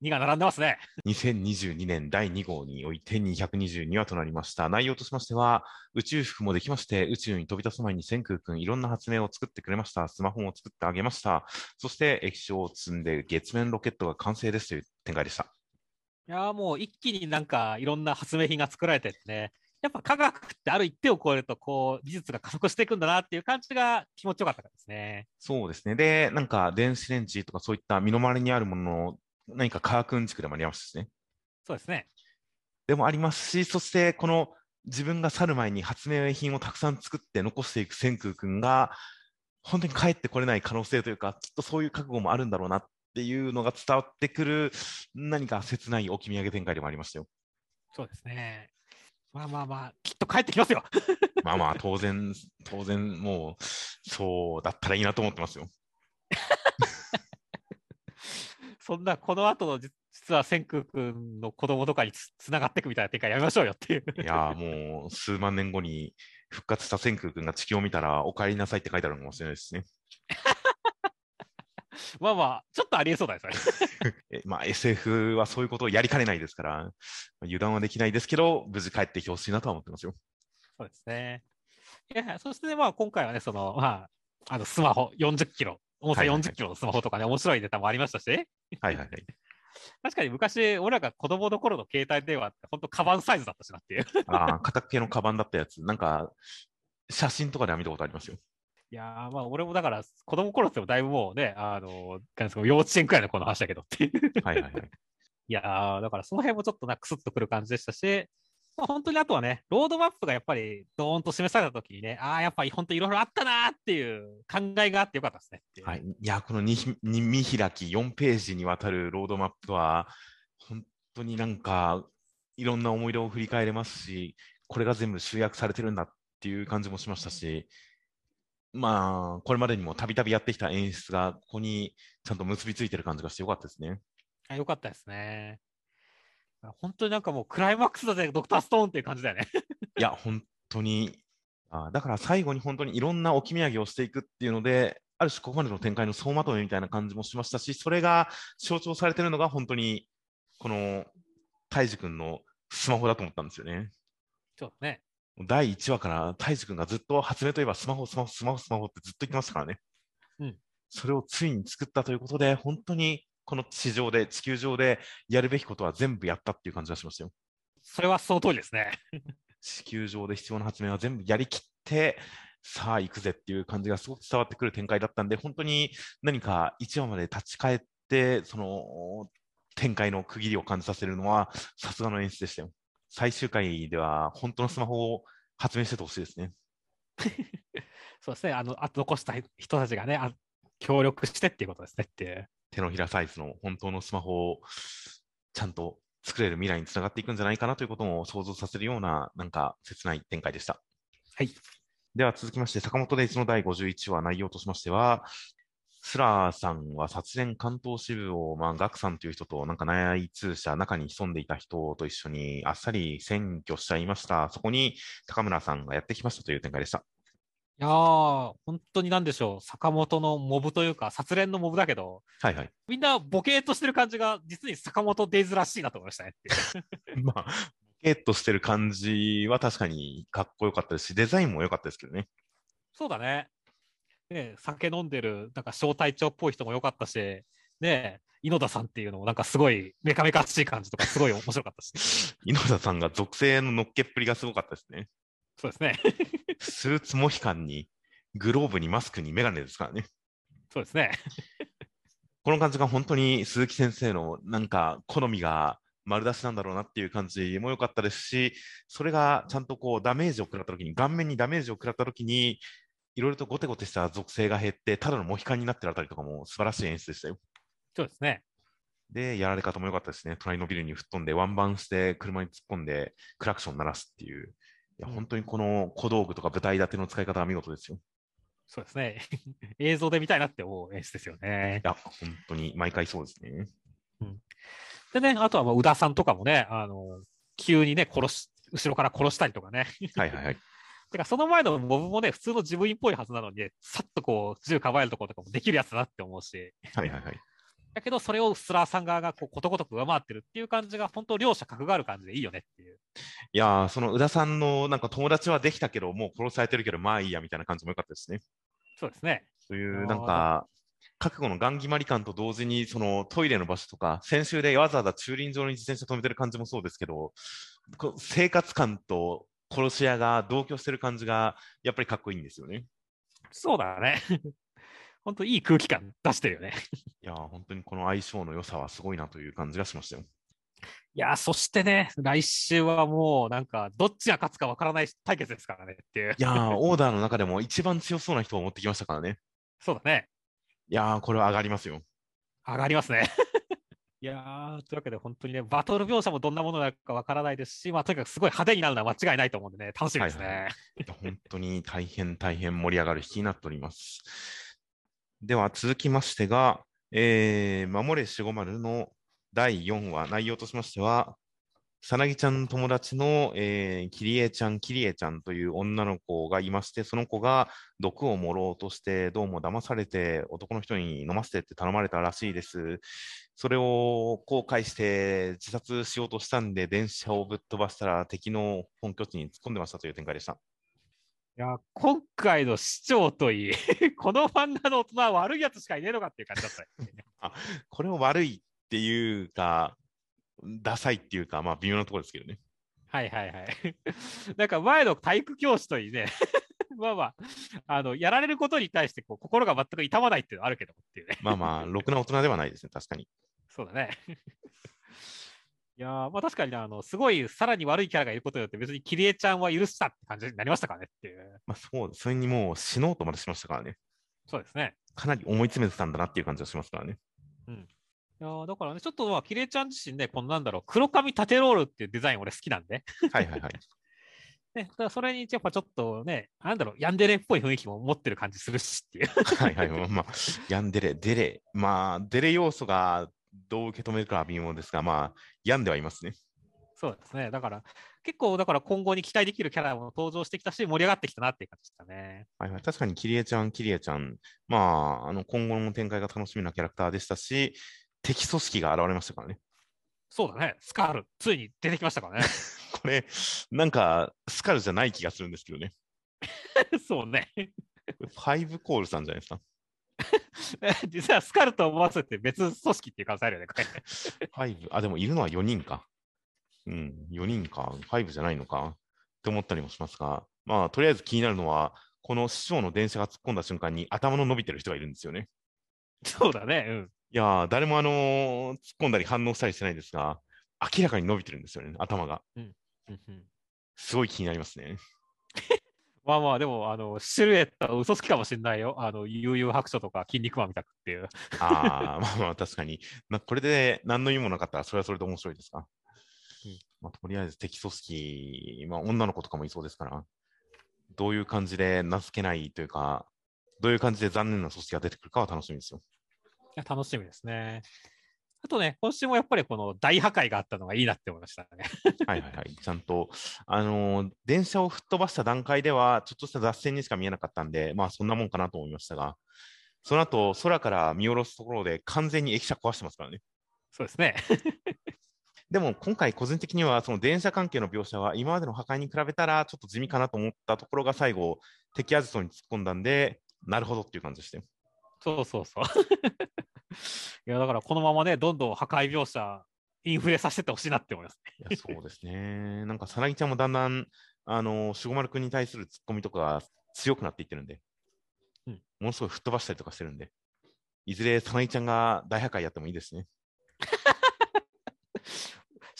2が並んでますね。2022年第2号において222話となりました。内容としましては、宇宙服もできまして、宇宙に飛び出す前に千空君いろんな発明を作ってくれました。スマホも作ってあげました。そして液晶を積んで月面ロケットが完成ですという展開でした。いやーもう一気になんかいろんな発明品が作られてね、やっぱ科学ってある一定を超えると、こう、技術が加速していくんだなっていう感じが気持ちよかったですね。そうですね。で、なんか電子レンジとかそういった身の回りにあるものの何か科学うんちくでもありますしね。そうですね。でもありますし、そしてこの自分が去る前に発明品をたくさん作って残していく千空君が、本当に帰ってこれない可能性というか、きっとそういう覚悟もあるんだろうなっていうのが伝わってくる、何か切ない置き土産展開でもありましたよ。そうですね。まあまあまあ、きっと帰ってきますよ。まあまあ、当然、当然、もう、そうだったらいいなと思ってますよ。そんな、この後のじ実は千空君の子供とかにつつながっていくみたいな展開やめましょうよっていう。いやーもう、数万年後に復活した千空君が地球を見たら、お帰りなさいって書いてあるのかもしれないですね。まあまあ、ちょっとありえそうだよ、それ。えまあ、SF はそういうことをやりかねないですから、まあ油断はできないですけど、無事帰ってきてほしいなとは思ってますよ。そうですね。いや、そしてね、まあ今回はね、その、まあ、あの、スマホ40キロ、重さはいはいはい40キロのスマホとかね、面白いネタもありましたし、はいはいはい。確かに昔、俺らが子供の頃の携帯電話って、本当カバンサイズだったしなっていう。ああ、片系のカバンだったやつ、なんか、写真とかでは見たことありますよ。いやーまあ俺もだから、子供頃ってもだいぶもうね、あの、なんですか幼稚園くらいの子の話だけどっていう。はいはいはい。いやーだからその辺もちょっとな、クスッとくる感じでしたし、まあ、本当にあとはね、ロードマップがやっぱりドーンと示されたときにね、ああ、やっぱり本当いろいろあったなーっていう考えがあってよかったですねいう。はい、いや、この見開き4ページにわたるロードマップは、本当になんか、いろんな思い出を振り返れますし、これが全部集約されてるんだっていう感じもしましたし、まあ、これまでにもたびたびやってきた演出が、ここにちゃんと結びついてる感じがしてよかったですね。あよかったですね。本当になんかもうクライマックスだぜ、ドクターストーンっていう感じだよね。いや、本当に、あだから最後に本当にいろんな置き土産をしていくっていうので、ある種ここまでの展開の総まとめみたいな感じもしましたし、それが象徴されてるのが本当に、この、タイジ君のスマホだと思ったんですよね。そうね。第1話からタイジ君がずっと発明といえばスマホ、スマホ、スマホ、スマホってずっと言ってましたからね。うん。それをついに作ったということで、本当にこの地上で、地球上でやるべきことは全部やったっていう感じがしましたよ。それはその通りですね。地球上で必要な発明は全部やりきって、さあ行くぜっていう感じがすごく伝わってくる展開だったんで、本当に何か1話まで立ち返って、その展開の区切りを感じさせるのは、さすがの演出でしたよ。最終回では本当のスマホを発明しててほしいですね。そうですね。あの、あと残した人たちがね、あ協力してっていうことですねっていう。手のひらサイズの本当のスマホをちゃんと作れる未来につながっていくんじゃないかなということも想像させるような、なんか切ない展開でした。はい。では続きまして、坂本デイズの第51話内容としましては、スラーさんは殺練関東支部を、まあ、ガクさんという人と、なんか内通者、中に潜んでいた人と一緒にあっさり占拠しちゃいました。そこに高村さんがやってきましたという展開でした。いやー、本当になんでしょう、坂本のモブというか、殺練のモブだけど、はいはい。みんなボケーっとしてる感じが、実に坂本デイズらしいなと思いましたね。まあ、ボケっとしてる感じは確かにかっこよかったですし、デザインも良かったですけどね。そうだね。ね酒飲んでる、なんか小隊長っぽい人も良かったし、ね、猪田さんっていうのもなんかすごいメカメカしい感じとかすごい面白かったし。猪田さんが属性の乗っけっぷりがすごかったですね。そうですね。スーツモヒカンに、グローブにマスクにメガネですからね。そうですね。この感じが本当に鈴木先生のなんか好みが丸出しなんだろうなっていう感じも良かったですし、それがちゃんとこうダメージを食らった時に、顔面にダメージを食らった時に、いろいろとゴテゴテした属性が減って、ただのモヒカンになってるあたりとかも素晴らしい演出でしたよ。そうですね。で、やられ方も良かったですね。隣のビルに吹っ飛んで、ワンバンして車に突っ込んで、クラクション鳴らすっていう。いや、本当にこの小道具とか舞台立ての使い方は見事ですよ。そうですね。映像で見たいなって思う演出ですよね。いや、本当に毎回そうですね。うん、でね、あとはもう宇田さんとかもね、あの、急にね、殺し、後ろから殺したりとかね。はいはいはい。てか、その前のモブもね、普通の自分っぽいはずなのに、さっとこう、銃構えるところとかもできるやつだなって思うし。はいはいはい。だけど、それをスラーさん側がこうことごとく上回ってるっていう感じが、本当、両者格がある感じでいいよねっていう。いやその宇田さんのなんか友達はできたけど、もう殺されてるけど、まあいいやみたいな感じも良かったですね。そうですね。そういうなんか、覚悟のガン決まり感と同時に、そのトイレの場所とか、先週でわざわざ駐輪場に自転車止めてる感じもそうですけど、生活感と殺し屋が同居してる感じが、やっぱりかっこいいんですよね。そうだね。本当いい空気感出してるよね。いや、本当にこの相性の良さはすごいなという感じがしましたよ。いや、そしてね、来週はもうなんか、どっちが勝つかわからない対決ですからねっていう。いやオーダーの中でも一番強そうな人を持ってきましたからね。そうだね。いやこれは上がりますよ。上がりますね。いやというわけで本当にね、バトル描写もどんなものなのかわからないですし、まあ、とにかくすごい派手になるのは間違いないと思うんでね、楽しみですね。はいはい、本当に大変大変盛り上がる引きになっております。では続きましてが、えー、守れ450の第4話、内容としましては、さなぎちゃんの友達の、えー、キリエちゃん、キリエちゃんという女の子がいまして、その子が毒を盛ろうとして、どうも騙されて、男の人に飲ませてって頼まれたらしいです。それを後悔して自殺しようとしたんで、電車をぶっ飛ばしたら敵の本拠地に突っ込んでましたという展開でした。いや、今回の市長といい、この漫画の大人は悪いやつしかいねえのかっていう感じだった、あこれも悪いっていうか、ダサいっていうか、まあ微妙なところですけどね。はいはいはい。なんか前の体育教師といいね、まあまあ、あの、やられることに対してこう心が全く痛まないっていうのはあるけどっていうね。まあまあ、ろくな大人ではないですね、確かに。そうだね。いやまあ確かにあの、すごいさらに悪いキャラがいることによって、別にキリエちゃんは許したって感じになりましたからねっていう。まあそう、それにもう死のうとまでしましたからね。そうですね。かなり思い詰めてたんだなっていう感じがしますからね。うん。いやだからね、ちょっとまあ、キリエちゃん自身ね、このなんだろう、黒髪縦ロールっていうデザイン俺好きなんで。はいはいはい。ね、だそれにやっぱちょっとね、なんだろう、ヤンデレっぽい雰囲気も持ってる感じするしっていう。はいはい、まあ、ヤンデレ、デレ、まあ、デレ要素がどう受け止めるかは微妙ですが、まあ、病んではいますね。そうですね。だから、結構、だから今後に期待できるキャラも登場してきたし、盛り上がってきたなっていう感じでしたね。はいはい、確かに、キリエちゃん、キリエちゃん、まあ、あの今後の展開が楽しみなキャラクターでしたし、敵組織が現れましたからね。そうだね、スカール、ついに出てきましたからね。これ、なんか、スカルじゃない気がするんですけどね。そうね。ファイブコールさんじゃないですか。実はスカルと思わせて別組織っていう感じあるよね、これ。ファイブ、あ、でもいるのは4人か。うん、4人か、5じゃないのかって思ったりもしますが、まあ、とりあえず気になるのは、この師匠の電車が突っ込んだ瞬間に頭の伸びてる人がいるんですよね。そうだね。うん。いや誰もあのー、突っ込んだり反応したりしてないんですが、明らかに伸びてるんですよね、頭が。うん。すごい気になりますね。まあまあ、でも、あの、シルエットは嘘つきかもしれないよ。あの、悠々白書とか、筋肉マンみたくっていう。ああ、まあまあ、確かに。まあ、これで何の意味もなかったら、それはそれで面白いですか。まあ、とりあえず敵組織、まあ、女の子とかもいそうですから、どういう感じで名付けないというか、どういう感じで残念な組織が出てくるかは楽しみですよ。いや楽しみですね。あとね、今週もやっぱりこの大破壊があったのがいいなって思いましたね。はいはいはい。ちゃんと、あのー、電車を吹っ飛ばした段階では、ちょっとした脱線にしか見えなかったんで、まあそんなもんかなと思いましたが、その後、空から見下ろすところで完全に駅舎壊してますからね。そうですね。でも今回、個人的にはその電車関係の描写は今までの破壊に比べたらちょっと地味かなと思ったところが最後、敵アジトに突っ込んだんで、なるほどっていう感じでしたよ。そうそうそう。いや、だからこのままね、どんどん破壊描写、インフレさせてほしいなって思いますね。いやそうですね。なんか、さなぎちゃんもだんだん、あの、しごまるくんに対するツッコミとかが強くなっていってるんで、うんものすごい吹っ飛ばしたりとかしてるんで、いずれさなぎちゃんが大破壊やってもいいですね。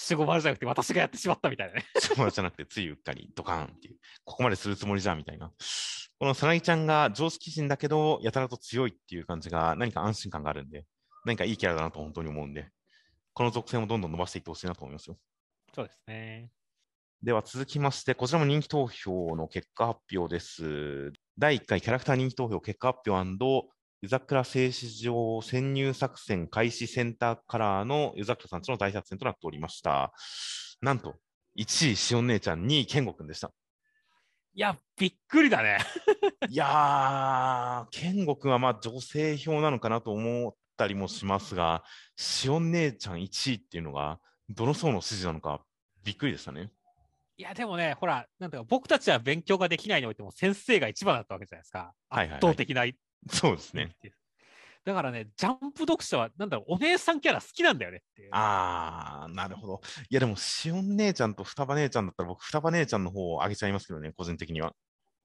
守護丸じゃなくて私がやってしまったみたいなね。そうじゃなくて、ついうっかりドカーンっていう、ここまでするつもりじゃんみたいな。このさなぎちゃんが常識人だけど、やたらと強いっていう感じが、何か安心感があるんで、何かいいキャラだなと本当に思うんで、この属性もどんどん伸ばしていってほしいなと思いますよ。そうですね。では続きまして、こちらも人気投票の結果発表です。第1回キャラクター人気投票結果発表湯桜製糸場潜入作戦開始センターカラーの湯桜さんとの大作戦となっておりました。なんと、1位、しおん姉ちゃん、2位、健吾くんでした。いや、びっくりだね。いやー、健吾くんはまあ女性票なのかなと思ったりもしますが、しおん姉ちゃん1位っていうのが、どの層の支持なのか、びっくりでしたね。いや、でもね、ほら、なんか、僕たちは勉強ができないにおいても先生が一番だったわけじゃないですか。はいはいはい圧倒的な。そうですね。だからね、ジャンプ読者は、なんだろう、お姉さんキャラ好きなんだよねっていう。あー、なるほど。いや、でも、しおん姉ちゃんと双葉姉ちゃんだったら、僕、双葉姉ちゃんの方を上げちゃいますけどね、個人的には。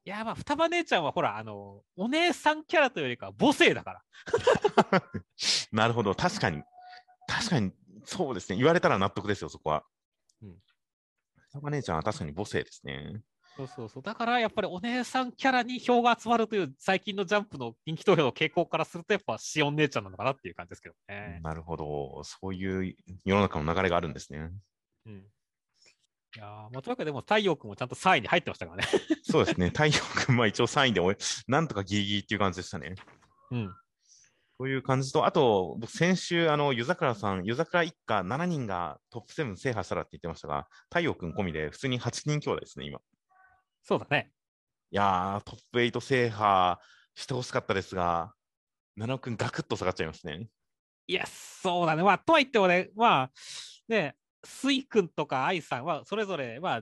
いや、まあ、双葉姉ちゃんはほら、あの、お姉さんキャラというよりかは母性だから。なるほど。確かに。確かに、そうですね。言われたら納得ですよ、そこは。うん双葉姉ちゃんは確かに母性ですね。そうそうそう。だから、やっぱりお姉さんキャラに票が集まるという最近のジャンプの人気投票の傾向からすると、やっぱしおん姉ちゃんなのかなっていう感じですけどね。なるほど。そういう世の中の流れがあるんですね。うん。いやーまあ、というわけででも太陽君もちゃんと3位に入ってましたからね。そうですね。太陽君は一応3位でなんとかギリギリっていう感じでしたね。うん。という感じと、あと、僕先週、あの、湯桜さん、湯桜一家7人がトップ7制覇したらって言ってましたが、太陽君込みで普通に8人兄弟ですね、今。いそうだね。やー、トップ8制覇してほしかったですが、七尾君ガクッと下がっちゃいますね。いや、そうだね。まあ、とは言ってもね、まあ、ね、スイ君とか愛さんは、それぞれ、まあ、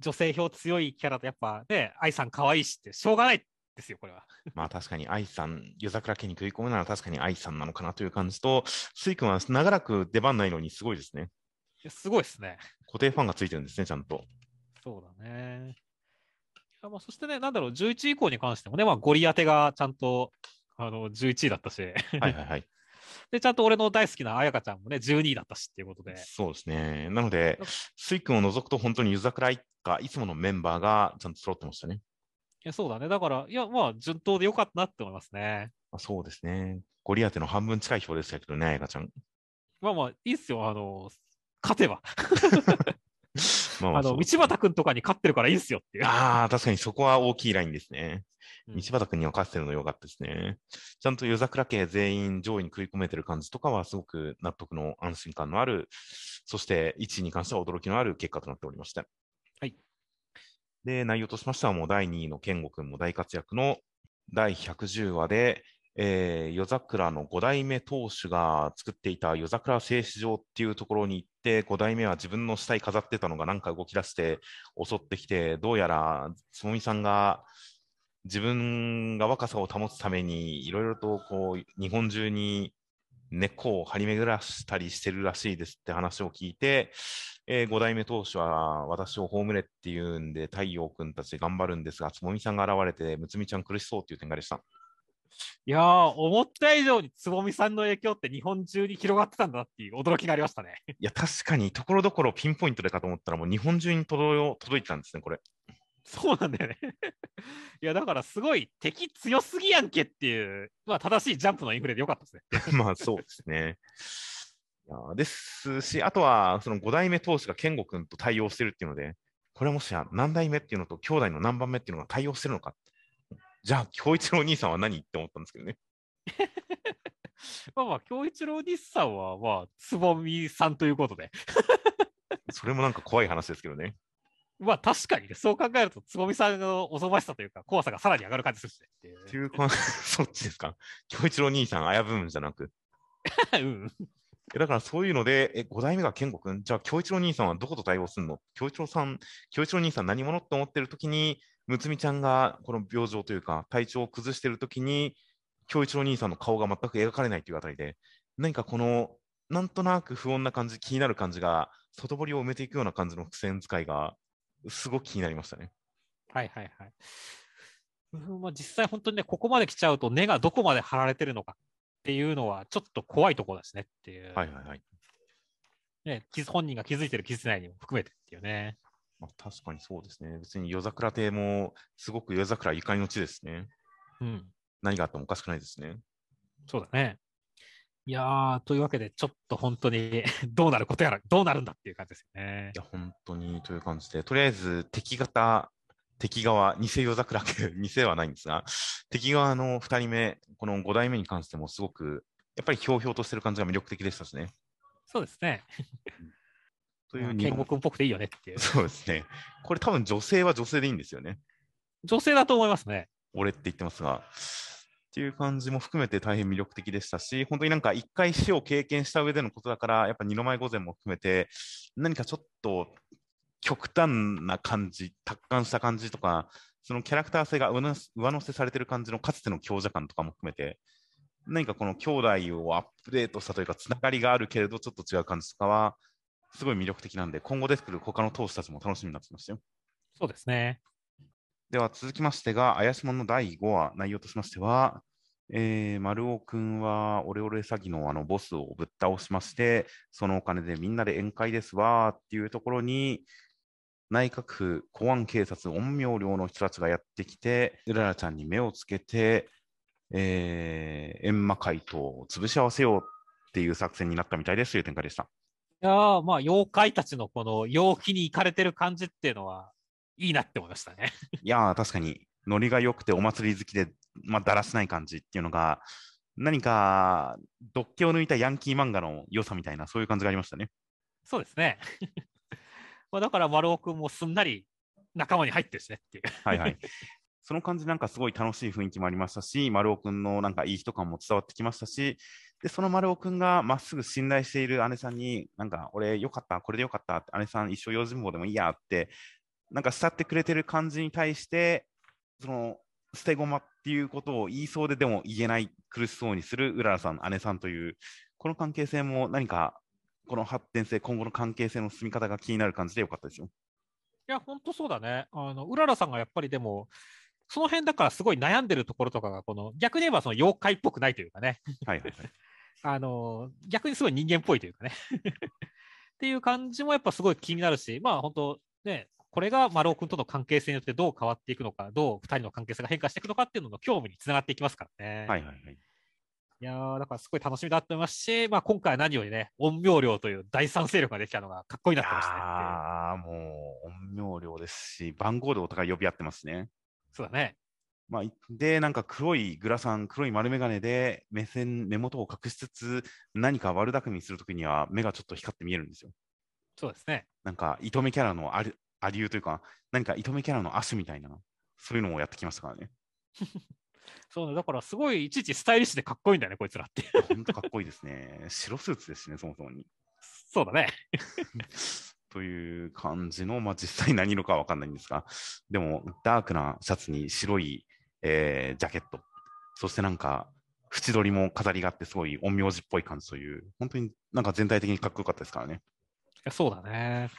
女性票強いキャラと、やっぱね、愛さん可愛いしって、しょうがないですよ、これは。まあ確かに愛さん、湯桜家に食い込むなら確かに愛さんなのかなという感じと、スイ君は長らく出番ないのにすごいですね。いやすごいですね。固定ファンがついてるんですね、ちゃんと。そうだね。まあ、そしてね、なんだろう、11位以降に関してもね、まあ、ゴリ当てがちゃんとあの11位だったし、はいはいはい。で、ちゃんと俺の大好きな彩香ちゃんもね、12位だったしっていうことで、そうですね。なので、スイ君を除くと本当に湯桜一家、いつものメンバーがちゃんと揃ってましたね。いやそうだね。だから、いや、まあ、順当でよかったなって思いますね。あそうですね。ゴリアテの半分近い票でしたけどね、彩香ちゃん。まあまあ、いいっすよ。あの、勝てば。まあまああの、道端くんとかに勝ってるからいいっすよっていう。ああ、確かにそこは大きいラインですね。うん道端君には勝ってるの良かったですね。ちゃんと夜桜家全員上位に食い込めてる感じとかはすごく納得の安心感のある、そして1位に関しては驚きのある結果となっておりました。はい。で、内容としましてはもう第2位の健吾君も大活躍の第110話で、えー、夜桜の5代目当主が作っていた夜桜製糸場っていうところに行って、5代目は自分の死体飾ってたのがなんか動き出して襲ってきて、どうやらつもみさんが自分が若さを保つためにいろいろとこう日本中に根っこを張り巡らしたりしてるらしいですって話を聞いて、えー、5代目当主は私を葬れっていうんで太陽君たち頑張るんですが、つもみさんが現れてむつみちゃん苦しそうっていう展開でした。いやー、思った以上につぼみさんの影響って日本中に広がってたんだなっていう驚きがありましたね。いや、確かにところどころピンポイントでかと思ったらもう日本中に届届いてたんですね、これ。そうなんだよね。いや、だからすごい敵強すぎやんけっていう、まあ正しいジャンプのインフレでよかったですね。まあそうですね。いやですし、あとはその5代目当主が健吾君と対応してるっていうので、これはもしや何代目っていうのと兄弟の何番目っていうのが対応してるのか。じゃあ、京一郎兄さんは何って思ったんですけどね。まあまあ、京一郎日さんは、まあ、つぼみさんということで。それもなんか怖い話ですけどね。まあ確かにね、そう考えると、つぼみさんのおぞましさというか、怖さがさらに上がる感じするしねっていう。か、そっちですか？京一郎兄さん、危ぶむんじゃなく。うん。えだからそういうので、え、5代目が健吾君、じゃあ、京一郎兄さんはどこと対応するの？京一郎さん、京一郎兄さん何者って思ってる時に、むつみちゃんがこの病状というか、体調を崩してる時に、京一郎兄さんの顔が全く描かれないというあたりで、何かこの、なんとなく不穏な感じ、気になる感じが、外堀を埋めていくような感じの伏線使いが、すごく気になりましたね。はいはいはい。うんまあ、実際本当にね、ここまで来ちゃうと根がどこまで張られてるのかっていうのはちょっと怖いところですねっていう。はいはいはい。ね、本人が気づいてる気づいてないにも含めてっていうね。まあ、確かにそうですね。別に夜桜亭もすごく夜桜ゆかりの地ですね。うん。何があってもおかしくないですね。そうだね。いやー、というわけで、ちょっと本当に どうなることやら、どうなるんだっていう感じですよね。いや、本当にという感じで、とりあえず敵型、敵側、偽夜桜家、偽はないんですが、敵側の2人目、この5代目に関してもすごく、やっぱりひょうひょうとしてる感じが魅力的でしたしね。そうですね。という健吾君っぽくていいよねっていう。そうですね。これ多分女性は女性でいいんですよね。女性だと思いますね。俺って言ってますが。っていう感じも含めて大変魅力的でしたし、本当になんか一回死を経験した上でのことだから、やっぱ二の舞御前も含めて、何かちょっと極端な感じ、達観した感じとか、そのキャラクター性が上乗せされてる感じのかつての強者感とかも含めて、何かこの兄弟をアップデートしたというか、つながりがあるけれど、ちょっと違う感じとかは、すごい魅力的なんで、今後出てくる他の投手たちも楽しみになってきましたよ。そうですね。では続きましてが、怪しもの第5話、内容としましては、えー、丸尾君はオレオレ詐欺のあのボスをぶっ倒しまして、そのお金でみんなで宴会ですわっていうところに、内閣府公安警察陰陽寮の人たちがやってきて、うららちゃんに目をつけて、えー、閻魔界と潰し合わせようっていう作戦になったみたいですという展開でした。いやまあ、妖怪たちのこの陽気に行かれてる感じっていうのは、いいなって思いましたね。いや確かに、ノリが良くてお祭り好きでまあ、だらしない感じっていうのが、何か、独気を抜いたヤンキー漫画の良さみたいな、そういう感じがありましたね。そうですね。まあだから、丸尾君もすんなり仲間に入ってるしねっていう。はいはい。その感じなんかすごい楽しい雰囲気もありましたし、丸尾君のなんかいい人感も伝わってきましたし、で、その丸尾君がまっすぐ信頼している姉さんに、なんか、俺よかった、これでよかった、姉さん一生用心棒でもいいやって、なんか慕ってくれてる感じに対して、その捨て駒っていうことを言いそうででも言えない苦しそうにするうららさん、姉さんという、この関係性も何か、この発展性、今後の関係性の進み方が気になる感じでよかったですよ。いや、本当そうだね。あの、うららさんがやっぱりでも、その辺だからすごい悩んでるところとかが、この、逆に言えばその妖怪っぽくないというかね。はいはいはい。あの、逆にすごい人間っぽいというかね。っていう感じもやっぱすごい気になるし、まあ本当ね、これが丸尾君との関係性によってどう変わっていくのか、どう2人の関係性が変化していくのかっていうのの興味につながっていきますからね。はいはいはい。いやー、だからすごい楽しみだと思いますし、まあ、今回は何よりね、陰陽寮という第三勢力ができたのがかっこいいなってましたね。ああ、もう陰陽寮ですし、番号でお互い呼び合ってますね。そうだね。まあ、で、なんか黒いグラサン、黒い丸眼鏡で目線、目元を隠しつつ、何か悪巧みするときには目がちょっと光って見えるんですよ。そうですね。なんか、糸目キャラのあるありうというか、何か糸目キャラの足みたいな、そういうのをやってきましたからね。そうね、だからすごいいちいちスタイリッシュでかっこいいんだよね、こいつらって。本当かっこいいですね。白スーツですね、そもそもに。そうだね。という感じの、まあ、実際何色かは分かんないんですが、でも、ダークなシャツに白い、えー、ジャケット、そしてなんか、縁取りも飾りがあって、すごい陰陽師っぽい感じという、本当になんか全体的にかっこよかったですからね。そうだね。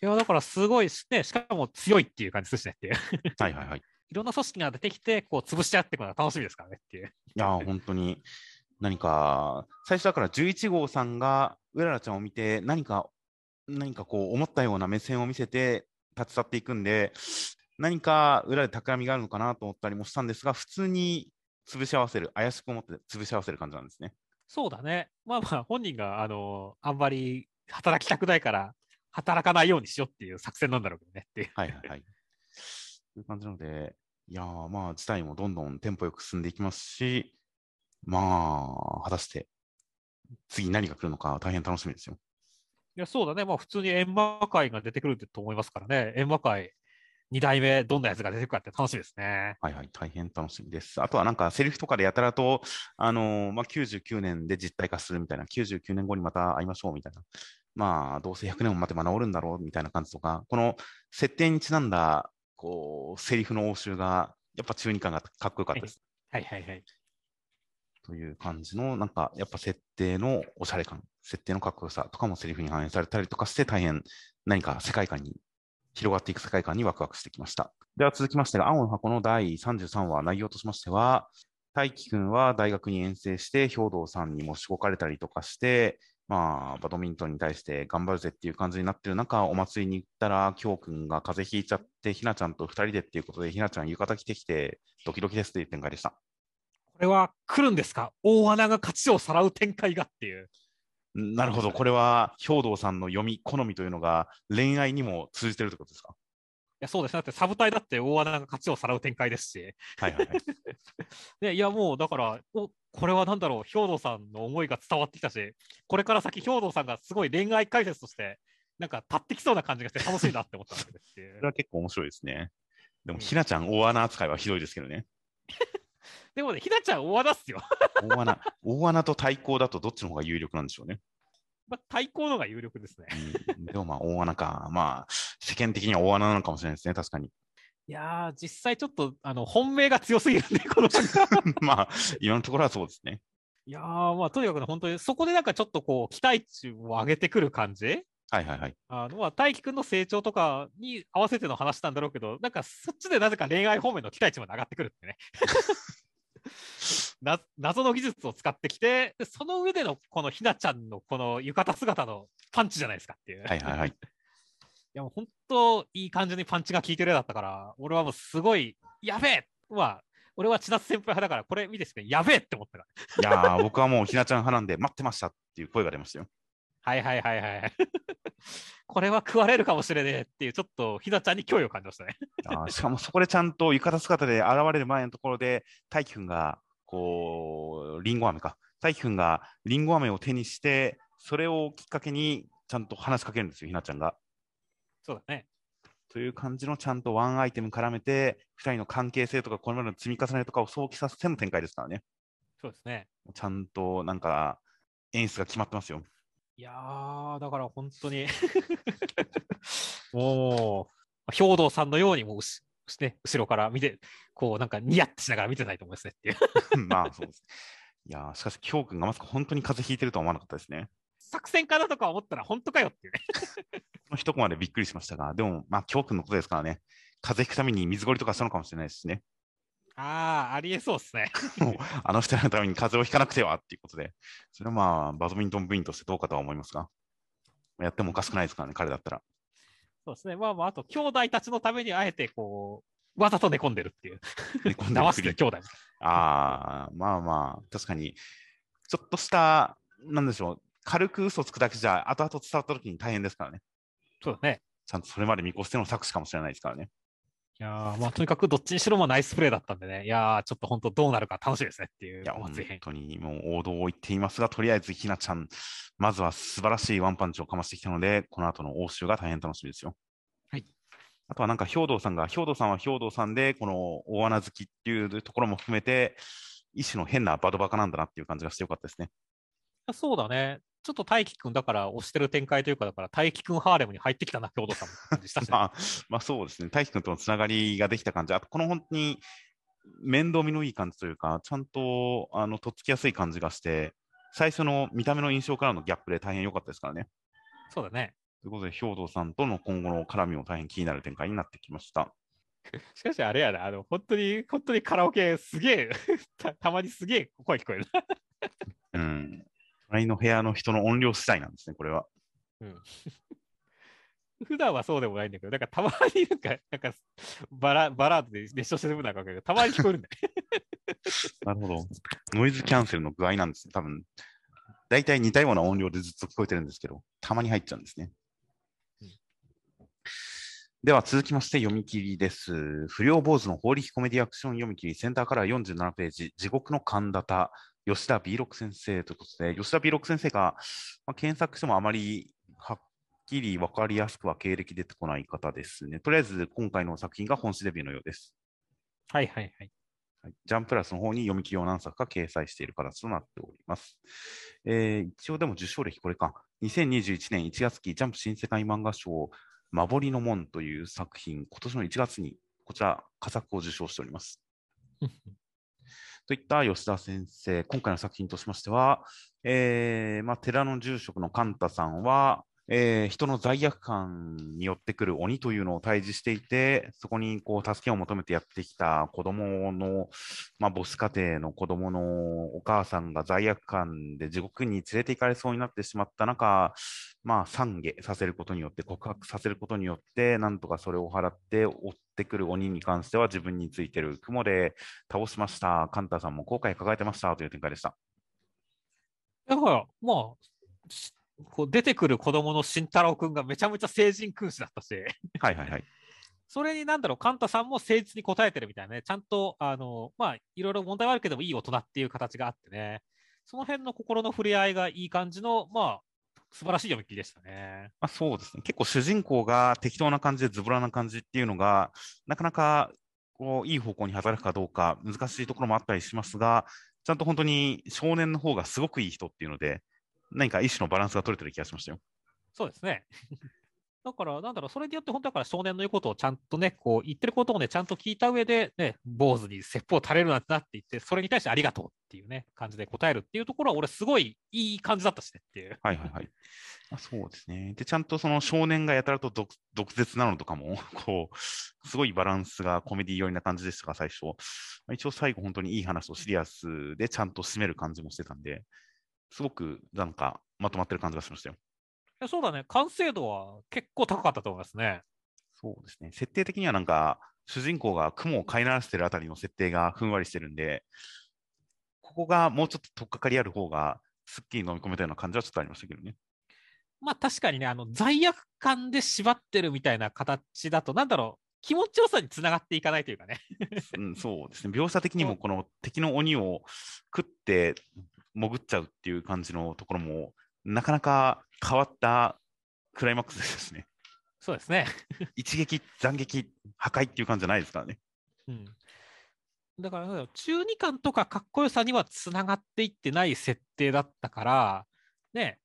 いや、だからすごいね、しかも強いっていう感じですしねっていう。はいはいはい。いろんな組織が出てきて、こう、潰し合っていくのが楽しみですからねっていう。いや、本当に、何か、最初だから11号さんが、うららちゃんを見て、何か、何かこう、思ったような目線を見せて、立ち去っていくんで、何か裏で企みがあるのかなと思ったりもしたんですが、普通に潰し合わせる、怪しく思って潰し合わせる感じなんですね。そうだね。まあまあ、本人が、あの、あんまり働きたくないから、働かないようにしようっていう作戦なんだろうけどねっていう。はいはいはい。という感じなので、いやまあ、事態もどんどんテンポよく進んでいきますし、まあ、果たして、次何が来るのか大変楽しみですよ。いや、そうだね。まあ、普通に閻魔界が出てくると思いますからね。閻魔界2代目、どんなやつが出てくるかって楽しみですね。はいはい、大変楽しみです。あとはなんか、セリフとかでやたらと、あのー、まあ、99年で実体化するみたいな、99年後にまた会いましょうみたいな、まあ、どうせ100年も待てば治るんだろうみたいな感じとか、この設定にちなんだ、こう、セリフの応酬が、やっぱ中二感がかっこよかったです。はいはいはい。という感じの、なんかやっぱ設定のおしゃれ感、設定のかっこよさとかもセリフに反映されたりとかして、大変何か世界観に、広がっていく世界観にワクワクしてきました。では続きましてが、青の箱の第33話、内容としましては、大輝くんは大学に遠征して、兵道さんにもしごかれたりとかして、まあ、バドミントンに対して頑張るぜっていう感じになってる中、お祭りに行ったら、京くんが風邪ひいちゃって、ひなちゃんと二人でっていうことで、ひなちゃん浴衣着てきて、ドキドキですという展開でした。これは来るんですか？大穴が勝ちをさらう展開がっていう。なるほど、これは兵道さんの読み、好みというのが恋愛にも通じてるってことですか？いや、そうですね。だってサブ隊だって大穴が勝ちをさらう展開ですし。はいはいはい。ね、いや、もうだから、おこれはなんだろう、兵道さんの思いが伝わってきたし、これから先、兵道さんがすごい恋愛解説として、なんか立ってきそうな感じがして楽しいなって思ったんですっていうこれは結構面白いですね。でも、うんひなちゃん大穴扱いはひどいですけどね。でもね、ひなちゃん大穴っすよ。大穴、大穴と対抗だとどっちの方が有力なんでしょうね。まあ、対抗の方が有力ですね。うん、でもまあ大穴か。まあ、世間的には大穴なのかもしれないですね、確かに。いやー、実際ちょっと、あの、本命が強すぎるんで、この。まあ、今のところはそうですね。いやー、まあ、とにかくね、本当に、そこでなんかちょっとこう、期待値を上げてくる感じ？はいはいはい。あの、まあ、大輝くんの成長とかに合わせての話なんだろうけど、なんかそっちでなぜか恋愛方面の期待値まで上がってくるってね。な謎の技術を使ってきて、でその上でのこのひなちゃんのこの浴衣姿のパンチじゃないですかっていう。はいはいはい。いやもう本当いい感じにパンチが効いてる絵だったから、俺はもうすごい、やべえは、俺は千夏先輩派だから、これ見てしてやべえって思ったから。いやー、僕はもうひなちゃん派なんで、待ってましたっていう声が出ましたよ。はいはいはいはい。これは食われるかもしれねえっていう、ちょっとひなちゃんに脅威を感じましたね。あーしかもそこでちゃんと浴衣姿で現れる前のところで、大輝くんが、こう、リンゴ飴か。大輝くんがリンゴ飴を手にして、それをきっかけにちゃんと話しかけるんですよ、ひなちゃんが。そうだね。という感じのちゃんとワンアイテム絡めて、二人の関係性とか、これまでの積み重ねとかを想起させての展開ですからね。そうですね。ちゃんとなんか演出が決まってますよ。いやー、だから本当に もう、兵道さんのようにもううし、ね、後ろから見て、こうなんかニヤッとしながら見てないと思いますねっていう。まあそうです。いやーしかし、京君がまさか本当に風邪ひいてるとは思わなかったですね。作戦家だとか思ったら本当かよっていうね。こ の一コマでびっくりしましたが、でも、まあ、京君のことですからね、風邪ひくために水ごりとかしたのかもしれないですしね。ああ、ありえそうですね。もうあの二人のために風邪をひかなくてはっていうことで、それはまあ、バドミントン部員としてどうかとは思いますが、やってもおかしくないですからね、彼だったら。そうですね。まあまあ、あと、兄弟たちのためにあえて、こう、わざと寝込んでるっていう。寝込んでる騙してる兄弟。ああ、まあまあ、確かに、ちょっとした、なんでしょう、軽く嘘つくだけじゃ、後々伝わった時に大変ですからね。そうだね。ちゃんとそれまで見越しての作詞かもしれないですからね。いやーまあ、とにかくどっちにしろもナイスプレーだったんでね。いやーちょっと本当どうなるか楽しいですねっていういや、本。当にもう王道を言っていますが、とりあえずひなちゃん、まずは素晴らしいワンパンチをかましてきたので、この後の応酬が大変楽しみですよ。はい。あとはなんか兵道さんが、兵道さんは兵道さんで、この大穴好きっていうところも含めて、一種の変なバドバカなんだなっていう感じがしてよかったですね。そうだね。ちょっと大輝くんだから押してる展開というか、だから大輝くんハーレムに入ってきたな、京都さん感じしたしね、まあ、まあそうですね。大輝くんとのつながりができた感じ。あと、この本当に面倒見のいい感じというか、ちゃんと、あの、とっつきやすい感じがして、最初の見た目の印象からのギャップで大変良かったですからね。そうだね。ということで、兵道さんとの今後の絡みも大変気になる展開になってきました。しかしあれやな、あの、本当に、本当にカラオケすげえ た、たまにすげえ声聞こえるな。うん。隣の部屋の人の音量次第なんですね、これは。普段はそうでもないんだけど、なんかたまになんか、なんかバラバラードで熱唱してる分なんかたまに聞こえるんだよ。なるほど。ノイズキャンセルの具合なんですね、多分。大体似たような音量でずっと聞こえてるんですけど、たまに入っちゃうんですね。うんでは続きまして読み切りです。不良坊主の法力コメディアクション読み切り、センターから47ページ、地獄の神田田、吉田 B6 先生ということで、吉田 B6 先生が、まあ、検索してもあまりはっきり分かりやすくは経歴出てこない方ですね。とりあえず今回の作品が本誌デビューのようです。はいはいはい。はいジャンプラスの方に読み切りを何作か掲載している形となっております。えー一応でも受賞歴これか。2021年1月期ジャンプ新世界漫画賞、守りの門という作品、今年の1月にこちら、佳作を受賞しております。といった吉田先生、今回の作品としましては、えーまあ、寺の住職のカンタさんは、えー人の罪悪感によってくる鬼というのを対峙していて、そこにこう助けを求めてやってきた子供の、まあ、母子家庭の子供のお母さんが罪悪感で地獄に連れて行かれそうになってしまった中、まあ、懺悔させることによって、告白させることによって、なんとかそれを払って追ってくる鬼に関しては自分についてる雲で倒しました。カンタさんも後悔抱えてましたという展開でした。だから、まあ、しこう出てくる子供の慎太郎くんがめちゃめちゃ成人君子だったし、はいはいはい。それになんだろう、カンタさんも誠実に答えてるみたいなね、ちゃんと、あの、まあ、いろいろ問題はあるけども、いい大人っていう形があってね、その辺の心の触れ合いがいい感じの、まあ、素晴らしい読み切りでしたね。まあ、そうですね。結構主人公が適当な感じでズボラな感じっていうのが、なかなかこういい方向に働くかどうか難しいところもあったりしますが、ちゃんと本当に少年の方がすごくいい人っていうので、何か一種のバランスが取れてる気がしましたよ。そうですね。だから、なんだろう、それによって本当だから少年の言うことをちゃんとね、こう言ってることをね、ちゃんと聞いた上で、ね、坊主に説法垂れるなんてなって言って、それに対してありがとうっていうね、感じで答えるっていうところは、俺すごいいい感じだったしねっていう。はいはいはい。あそうですね。で、ちゃんとその少年がやたらと毒舌なのとかも、こう、すごいバランスがコメディ寄りな感じでしたが、最初。一応最後本当にいい話とシリアスでちゃんと締める感じもしてたんで、すごくなんかまとまってる感じがしましたよ。いやそうだね、完成度は結構高かったと思いますね。そうですね。設定的にはなんか、主人公が雲を飼いならしてるあたりの設定がふんわりしてるんで、ここがもうちょっと取っかかりある方が、すっきり飲み込めたような感じはちょっとありましたけどね。まあ確かにね、あの罪悪感で縛ってるみたいな形だと、なんだろう、気持ちよさにつながっていかないというかね。うん、そうですね。描写的にもこの敵の鬼を食って潜っちゃうっていう感じのところも、なかなか変わったクライマックスですね。そうですね。一撃、斬撃、破壊っていう感じじゃないですからね。うん。だから中二感とかかっこよさにはつながっていってない設定だったから、ね、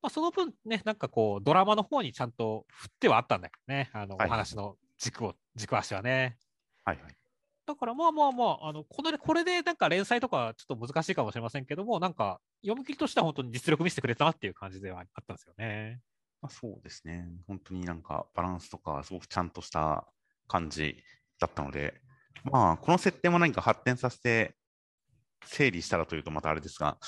まあ、その分ね、なんかこう、ドラマの方にちゃんと振ってはあったんだけどね、あの、はいお話の軸を、軸足はね。はいはい。だからまあまあまあ、あのこのこれでなんか連載とかちょっと難しいかもしれませんけども、なんか読み切りとしては本当に実力見せてくれたなっていう感じではあったんですよね。まあ、そうですね。本当になんかバランスとか、すごくちゃんとした感じだったので、まあ、この設定も何か発展させて整理したらというとまたあれですが、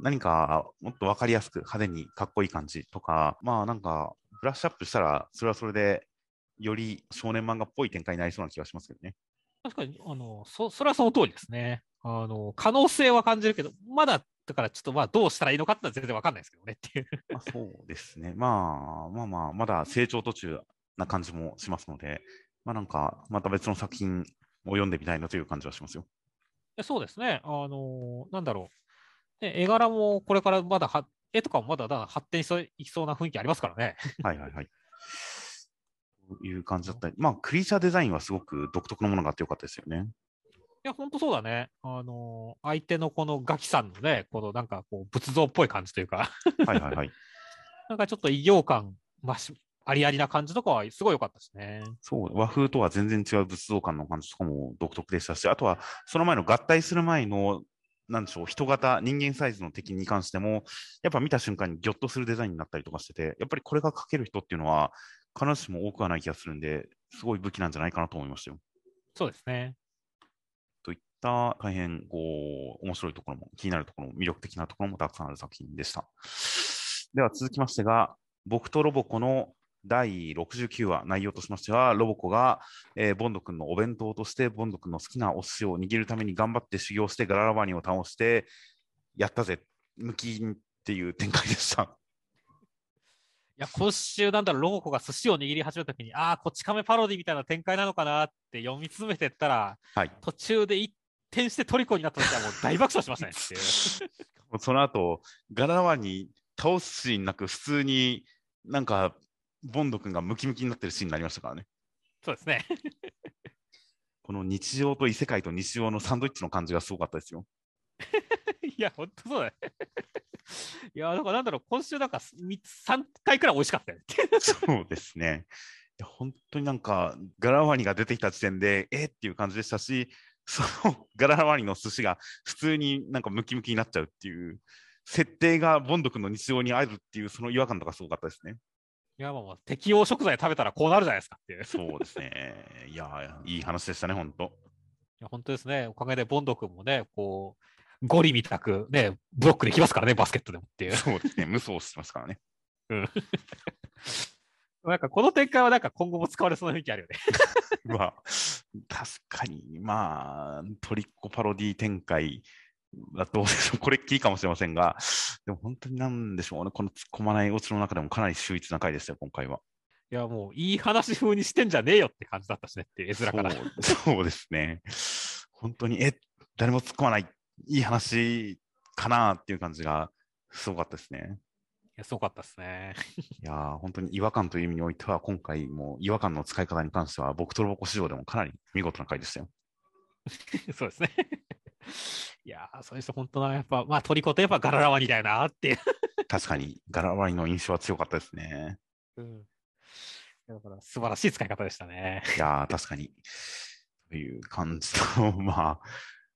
何かもっと分かりやすく派手にかっこいい感じとか、まあなんかブラッシュアップしたら、それはそれでより少年漫画っぽい展開になりそうな気がしますけどね。確かに、あの、そ、それはその通りですね。あの、可能性は感じるけど、まだ、だからちょっとまあどうしたらいいのかってのは全然わかんないですけどねっていう。まあ、そうですね。まあまあまあ、まだ成長途中な感じもしますので、まあなんか、また別の作品を読んでみたいなという感じはしますよ。でそうですね。あの、なんだろう。ね、絵柄もこれからまだは、絵とかもまだだ発展しそういきそうな雰囲気ありますからね。はいはいはい。という感じだったり、まあ、クリーチャーデザインはすごく独特のものがあってよかったですよね。いや、本当そうだね。あの、相手のこのガキさんのね、このなんかこう仏像っぽい感じというか、はいはいはい。なんかちょっと異形感、まし、ありありな感じとかはすごい良かったですね。そう、和風とは全然違う仏像感の感じとかも独特でしたし、あとはその前の合体する前の、なんでしょう、人型、人間サイズの敵に関しても、やっぱ見た瞬間にギョッとするデザインになったりとかしてて、やっぱりこれが描ける人っていうのは、必ずしも多くはない気がするんで、すごい武器なんじゃないかなと思いましたよ。そうですね。といった大変こう面白いところも気になるところも魅力的なところもたくさんある作品でした。では続きましてが、僕とロボコの第69話、内容としましては、ロボコが、えーボンド君のお弁当として、ボンド君の好きなお寿司を握るために頑張って修行して、ガララバニを倒して、やったぜ、無金っていう展開でした。いや、今週なんだろう、ロボコが寿司を握り始めた時に、ああ、こち亀パロディみたいな展開なのかなって読み進めてったら、はい。途中で一転してトリコになった時はもう大爆笑しましたねっていう。その後、ガララバニ倒すシーンなく、普通になんか、ボンド君がムキムキになってるシーンになりましたからね。そうですね。この日常と異世界と日常のサンドイッチの感じがすごかったですよ。いや、本当そうだね。いや、だからなんだろう、今週なんか3 3回くらい美味しかったよね。そうですね。本当になんか、ガラワニが出てきた時点で、えーっていう感じでしたし、そのガララワニの寿司が普通になんかムキムキになっちゃうっていう、設定がボンド君の日常にあるっていう、その違和感とかすごかったですね。いや、もう適応食材食べたらこうなるじゃないですかっていう。いそうですね。いや、いい話でしたね、本当。や本当ですね。おかげでボンド君もね、こう、ゴリみたくね、ブロックできますからね、バスケットでもっていう。そうですね。無双してますからね。なんかこの展開はなんか今後も使われそうな雰囲気あるよね。まあ、確かに、まあ、トリッコパロディ展開だと、これっきりかもしれませんが、でも本当になんでしょうね、この突っ込まないオチの中でもかなり秀逸な回でしたよ、今回は。いや、もういい話風にしてんじゃねえよって感じだったしねって、絵面から。いそうそうですね。本当に、え、誰も突っ込まない、いい話かなっていう感じがすごかったですね。や、すごかったですね。いやー本当に違和感という意味においては、今回も違和感の使い方に関しては、僕とロボコ市場でもかなり見事な回でしたよ。そうですね。いやー、そういう人、本当な、やっぱ、まあ、トリコとやっぱガララワニだよなっていう。確かに、ガラワニの印象は強かったですね。うん。だから、素晴らしい使い方でしたね。いやー確かに。という感じと、まあ、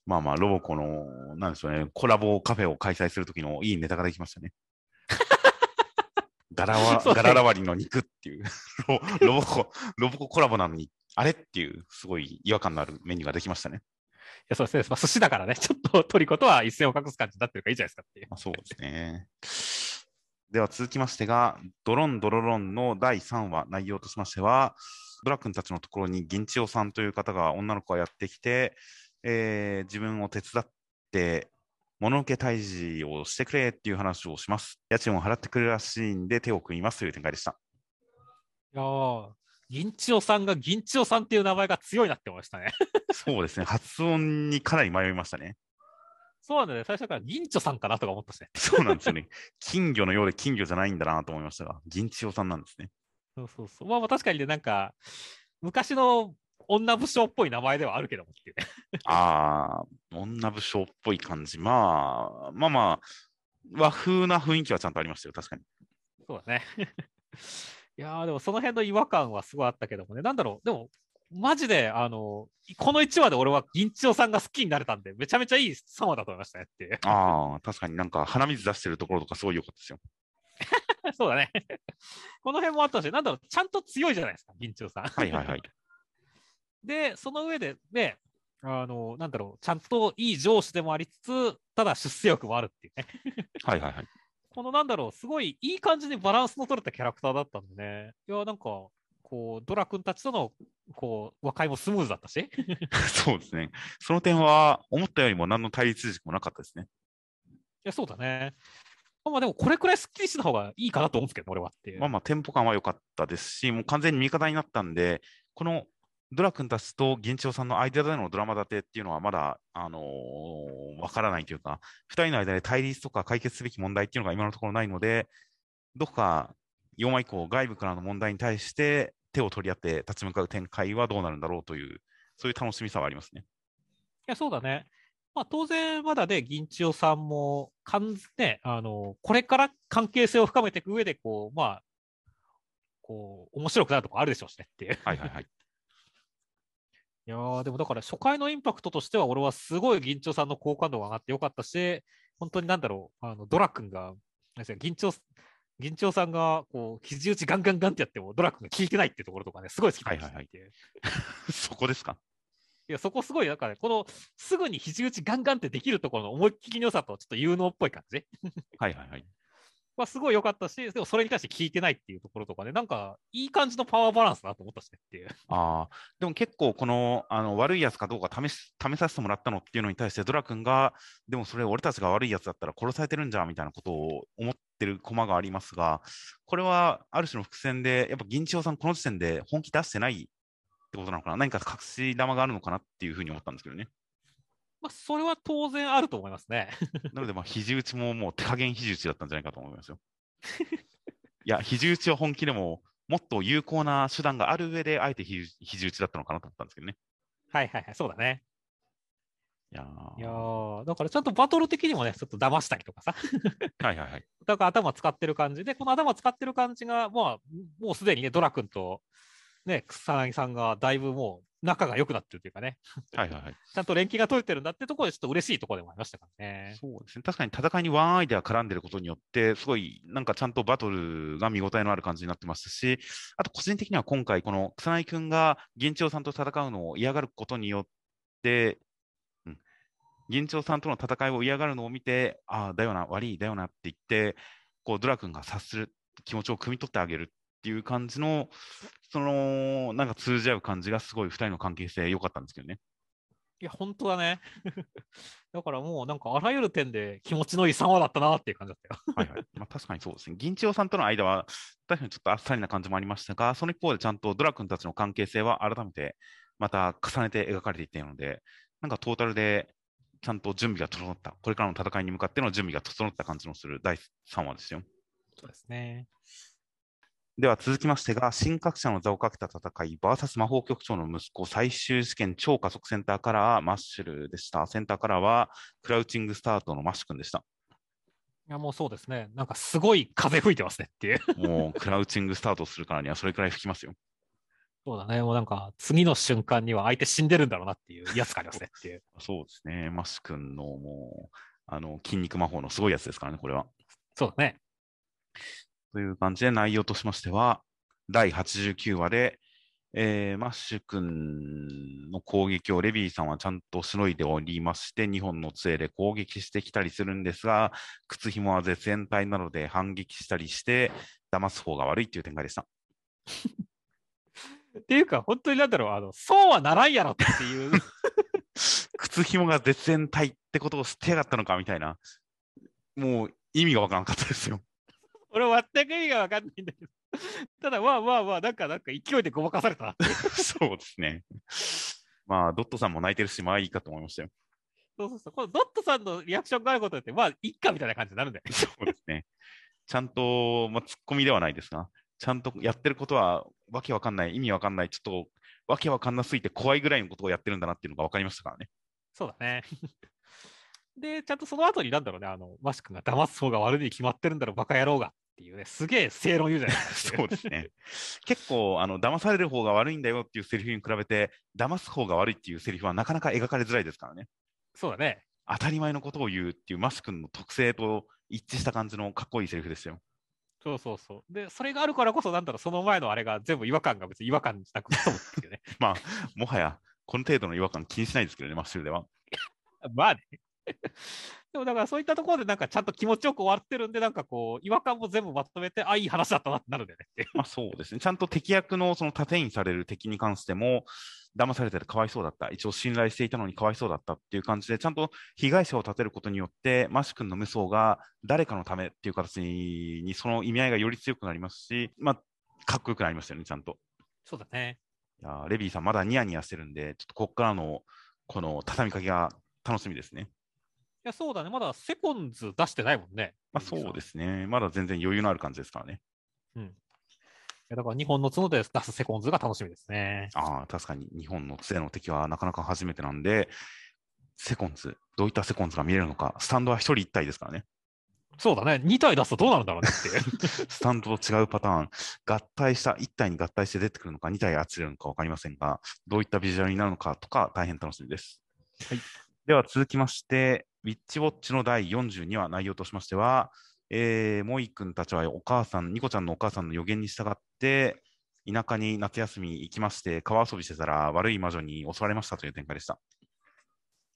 まあまあ、ロボコの、なんでしょうね、コラボカフェを開催するときのいいネタができましたね。ガラワガララ割りの肉っていうロ、ロボコ、ロボココラボなのに、あれっていう、すごい違和感のあるメニューができましたね。いや、そうですね。まあ、寿司だからね、ちょっとトリコとは一線を画す感じになってるからいいじゃないですかっていう。まあ、そうですね。では続きましてが、ドロンドロロンの第3話、内容としましては、ドラ君たちのところに銀千代さんという方が女の子がやってきて、えー自分を手伝って、物受け退治をしてくれっていう話をします。家賃を払ってくれるらしいんで手を組みますという展開でした。いやー、銀千代さんが銀千代さんっていう名前が強いなって思いましたね。そうですね、発音にかなり迷いましたね。そうなんだよね。最初から銀千代さんかなとか思ったしね。そうなんですよね。金魚のようで金魚じゃないんだなと思いましたが、銀千代さんなんですね。そうそうそう。まあまあ確かにね、なんか、昔の女武将っぽい名前ではあるけどもっていうね。ああ、女武将っぽい感じ。まあ、まあまあ、和風な雰囲気はちゃんとありましたよ、確かに。そうだね。いやー、でもその辺の違和感はすごいあったけどもね。なんだろう。でも、マジで、あの、この1話で俺は銀千代さんが好きになれたんで、めちゃめちゃいい3話だと思いましたねっていう。ああ、確かになんか鼻水出してるところとかすごい良かったですよ。そうだね。この辺もあったし、なんだろう、ちゃんと強いじゃないですか、銀千代さん。はいはいはい。で、その上で、ね、あの、なんだろう、ちゃんといい上司でもありつつ、ただ出世欲もあるっていうね。はいはいはい。このなんだろう、すごいいい感じにバランスの取れたキャラクターだったんでね。いや、なんか、こう、ドラ君たちとの、こう、和解もスムーズだったし。そうですね。その点は、思ったよりも何の対立軸もなかったですね。いや、そうだね。まあでも、これくらいスッキリした方がいいかなと思うんですけど、俺はっていう。まあまあ、テンポ感は良かったですし、もう完全に味方になったんで、このドラ君たちと銀千代さんの間でのドラマ立てっていうのはまだ、あのーわからないというか、二人の間で対立とか解決すべき問題っていうのが今のところないので、どこか4話以降、外部からの問題に対して手を取り合って立ち向かう展開はどうなるんだろうという、そういう楽しみさはありますね。いや、そうだね。まあ、当然、まだね、銀千代さんも、かん、ね、あの、これから関係性を深めていく上で、こう、まあ、こう、面白くなるとこあるでしょうしねっていう。はいはいはい。いやー、でもだから初回のインパクトとしては、俺はすごい銀蝶さんの好感度が上がってよかったし、本当になんだろう、あのドラ君が、銀蝶、銀蝶さんが、こう、肘打ちガンガンガンってやっても、ドラ君が効いてないってところとかね、すごい好きなんですよはいはい。はい そこですか？いや、そこすごい、なんかね、この、すぐに肘打ちガンガンってできるところの思いっきりの良さと、ちょっと有能っぽい感じ。はいはいはい。はすごい良かったし、でもそれに対して効いてないっていうところとかね、なんか、いい感じのパワーバランスだと思ったしねっていう。あ、でも結構この、あの、悪いやつかどうか試し、試させてもらったのっていうのに対して、ドラ君が、でもそれ俺たちが悪いやつだったら殺されてるんじゃみたいなことを思ってるコマがありますが、これはある種の伏線で、やっぱ銀千代さんこの時点で本気出してないってことなのかな？何か隠し玉があるのかなっていうふうに思ったんですけどね。まあ、それは当然あると思いますね。なので、まあ、肘打ちももう手加減肘打ちだったんじゃないかと思いますよ。いや、肘打ちは本気でも、もっと有効な手段がある上で、あえて肘肘打ちだったのかなと思ったんですけどね。はいはいはい、そうだね。いやだからちゃんとバトル的にもね、ちょっと騙したりとかさ、はいはいはい。だから頭使ってる感じで、この頭使ってる感じが、まあ、もうすでにね、ドラ君と、ね、草薙さんがだいぶもう仲が良くなってるというかね、はいはいはい。ちゃんと連携が取れてるんだってところで、ちょっと嬉しいところでもありましたからね。そうですね。確かに戦いにワンアイデア絡んでることによって、すごいなんかちゃんとバトルが見応えのある感じになってましたし、あと個人的には今回、この草薙くんが銀長さんと戦うのを嫌がることによって、うん、銀長さんとの戦いを嫌がるのを見て、ああ、だよな、悪い、だよなって言って、こうドラ君が察する気持ちを汲み取ってあげるっていう感じの、その、なんか通じ合う感じがすごい二人の関係性良かったんですけどね。いや、本当だね。だからもう、なんかあらゆる点で気持ちのいい3話だったなっていう感じだったよ。はいはい。まあ、確かにそうですね。銀千代さんとの間は、確かにちょっとあっさりな感じもありましたが、その一方でちゃんとドラ君たちの関係性は改めて、また重ねて描かれていったので、なんかトータルでちゃんと準備が整った、これからの戦いに向かっての準備が整った感じのする第3話ですよ。そうですね。では続きましてが、新格者の座をかけた戦い、VS 魔法局長の息子、最終試験超加速センターカラー、マッシュルでした。センターカラーは、クラウチングスタートのマッシュ君でした。いや、もうそうですね。なんかすごい風吹いてますねっていう。もう、クラウチングスタートするからには、それくらい吹きますよ。そうだね。もうなんか、次の瞬間には相手死んでるんだろうなっていうやつがありますねっていう。そうですね。マッシュ君のもう、あの、筋肉魔法のすごいやつですからね、これは。そうだね。という感じで、内容としましては、第89話で、えーマッシュ君の攻撃をレビーさんはちゃんとしのいでおりまして、2本の杖で攻撃してきたりするんですが、靴紐は絶縁体なので反撃したりして、騙す方が悪いっていう展開でした。っていうか、本当になんだろう、あの、そうはならんやろっていう。靴紐が絶縁体ってことを知ってやがったのかみたいな、もう意味がわからなかったですよ。俺全く意味がわかんないんだけど。ただ、まあまあまあ、なんか、なんか勢いでごまかされた。そうですね。まあ、ドットさんも泣いてるし、まあいいかと思いましたよ。そうそうそう。このドットさんのリアクションがあることって、まあ、いっかみたいな感じになるんだよね。そうですね。ちゃんと、まあ、ツッコミではないですが、ちゃんとやってることは、わけわかんない、意味わかんない、ちょっと、わけわかんなすぎて怖いぐらいのことをやってるんだなっていうのが分かりましたからね。そうだね。で、ちゃんとその後になんだろうね、あの、マシ君が騙す方が悪いに決まってるんだろ、バカ野郎がっていうね、すげえ正論言うじゃないですか。そうですね。結構、あの、騙される方が悪いんだよっていうセリフに比べて、騙す方が悪いっていうセリフはなかなか描かれづらいですからね。そうだね。当たり前のことを言うっていうマス君の特性と一致した感じのかっこいいセリフですよ。そうそうそう。で、それがあるからこそ、なんだろう、その前のあれが全部違和感が別に違和感じゃなくうですけどね。まあ、もはや、この程度の違和感気にしないですけどね、マッシュルでは。まあね。でもだからそういったところでなんかちゃんと気持ちよく終わってるんで、なんかこう、違和感も全部まとめて、あ、いい話だったなってなるんだよね。まあそうですね。ちゃんと敵役のその盾にされる敵に関しても、騙されててかわいそうだった。一応信頼していたのにかわいそうだったっていう感じで、ちゃんと被害者を立てることによって、マシ君の無双が誰かのためっていう形に、にその意味合いがより強くなりますし、まあ、かっこよくなりましたよね、ちゃんと。そうだね。いやーレビーさん、まだニヤニヤしてるんで、ちょっとここからのこの畳みかけが楽しみですね。いや、そうだね。まだセコンズ出してないもんね。まあそうですね。まだ全然余裕のある感じですからね。うん。いやだから日本の角で出すセコンズが楽しみですね。ああ、確かに日本の杖の敵はなかなか初めてなんで、セコンズ、どういったセコンズが見れるのか、スタンドは一人一体ですからね。そうだね。2体出すとどうなるんだろうねって。スタンドと違うパターン、合体した、一体に合体して出てくるのか、二体あっちれるのか分かりませんが、どういったビジュアルになるのかとか、大変楽しみです。はいでは続きまして、ウィッチウォッチの第42話、内容としましては、えー、モイ君たちはお母さん、ニコちゃんのお母さんの予言に従って、田舎に夏休み行きまして、川遊びしてたら悪い魔女に襲われましたという展開でした。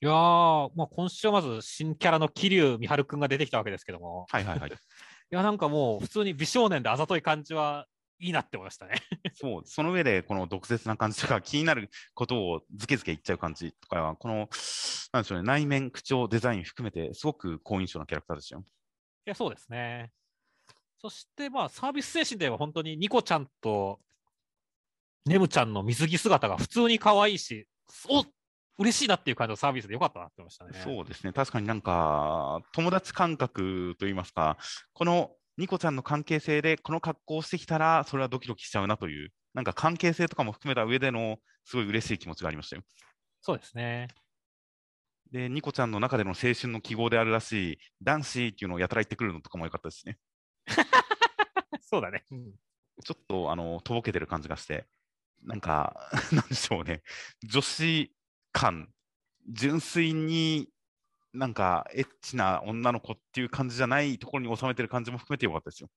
いやー、まあ、今週はまず新キャラの桐生美晴くんが出てきたわけですけども、はいはいはい。いや、なんかもう普通に美少年であざとい感じはいいなって思いましたね。そう、その上で、この毒舌な感じとか、気になることをズケズケ言っちゃう感じとかは、この、なんでしょうね、内面、口調、デザイン含めて、すごく好印象なキャラクターですよ。いや、そうですね。そして、まあ、サービス精神では本当にニコちゃんとネムちゃんの水着姿が普通に可愛いし、お嬉しいなっていう感じのサービスでよかったなって思いましたね。そうですね、確かになんか、友達感覚といいますか、このニコちゃんの関係性で、この格好をしてきたら、それはドキドキしちゃうなという、なんか関係性とかも含めた上での、すごい嬉しい気持ちがありましたよ。そうですね。で、ニコちゃんの中での青春の記号であるらしい、男子っていうのをやたら言ってくるのとかも良かったですね。そうだね。うんちょっと、あの、とぼけてる感じがして、なんか、なんでしょうね、女子感、純粋になんかエッチな女の子っていう感じじゃないところに収めてる感じも含めてよかったですよ。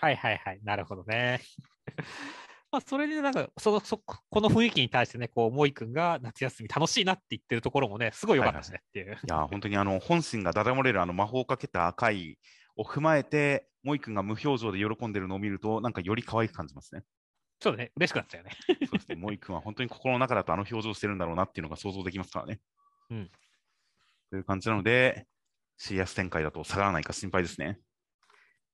はいはいはい。なるほどね。まあ、それでなんかそのそ、この雰囲気に対してね、こう、萌君が夏休み楽しいなって言ってるところもね、すごい良かったですねっていう。はいはい、いや、本当にあの、本心がだだ漏れるあの魔法をかけた赤いを踏まえて、萌君が無表情で喜んでるのを見ると、なんかより可愛く感じますね。そうね、嬉しくなっちゃうよね。そうですね、萌君は本当に心の中だとあの表情してるんだろうなっていうのが想像できますからね。うん。という感じなので、シリアス展開だと下がらないか心配ですね。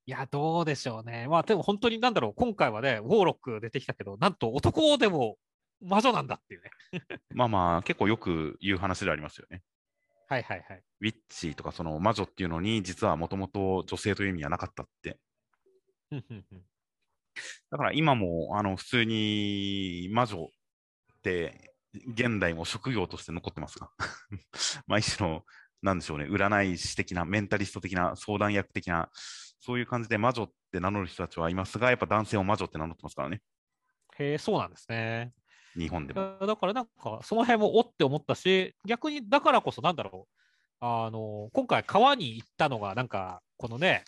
いや、どうでしょうね。まあ、でも本当になんだろう、今回はね、ウォーロック出てきたけど、なんと男でも魔女なんだっていうね。まあまあ、結構よく言う話でありますよね。はいはいはい。ウィッチとかその魔女っていうのに、実はもともと女性という意味はなかったって。だから今もあの普通に魔女って現代も職業として残ってますが、まあ一種の、なんでしょうね、占い師的な、メンタリスト的な、相談役的な、そういう感じで魔女って名乗る人たちはいますが、やっぱ男性を魔女って名乗ってますからね。へえ、そうなんですね。日本でも。だからなんか、その辺もおって思ったし、逆にだからこそ、なんだろう、あの、今回川に行ったのが、なんか、このね、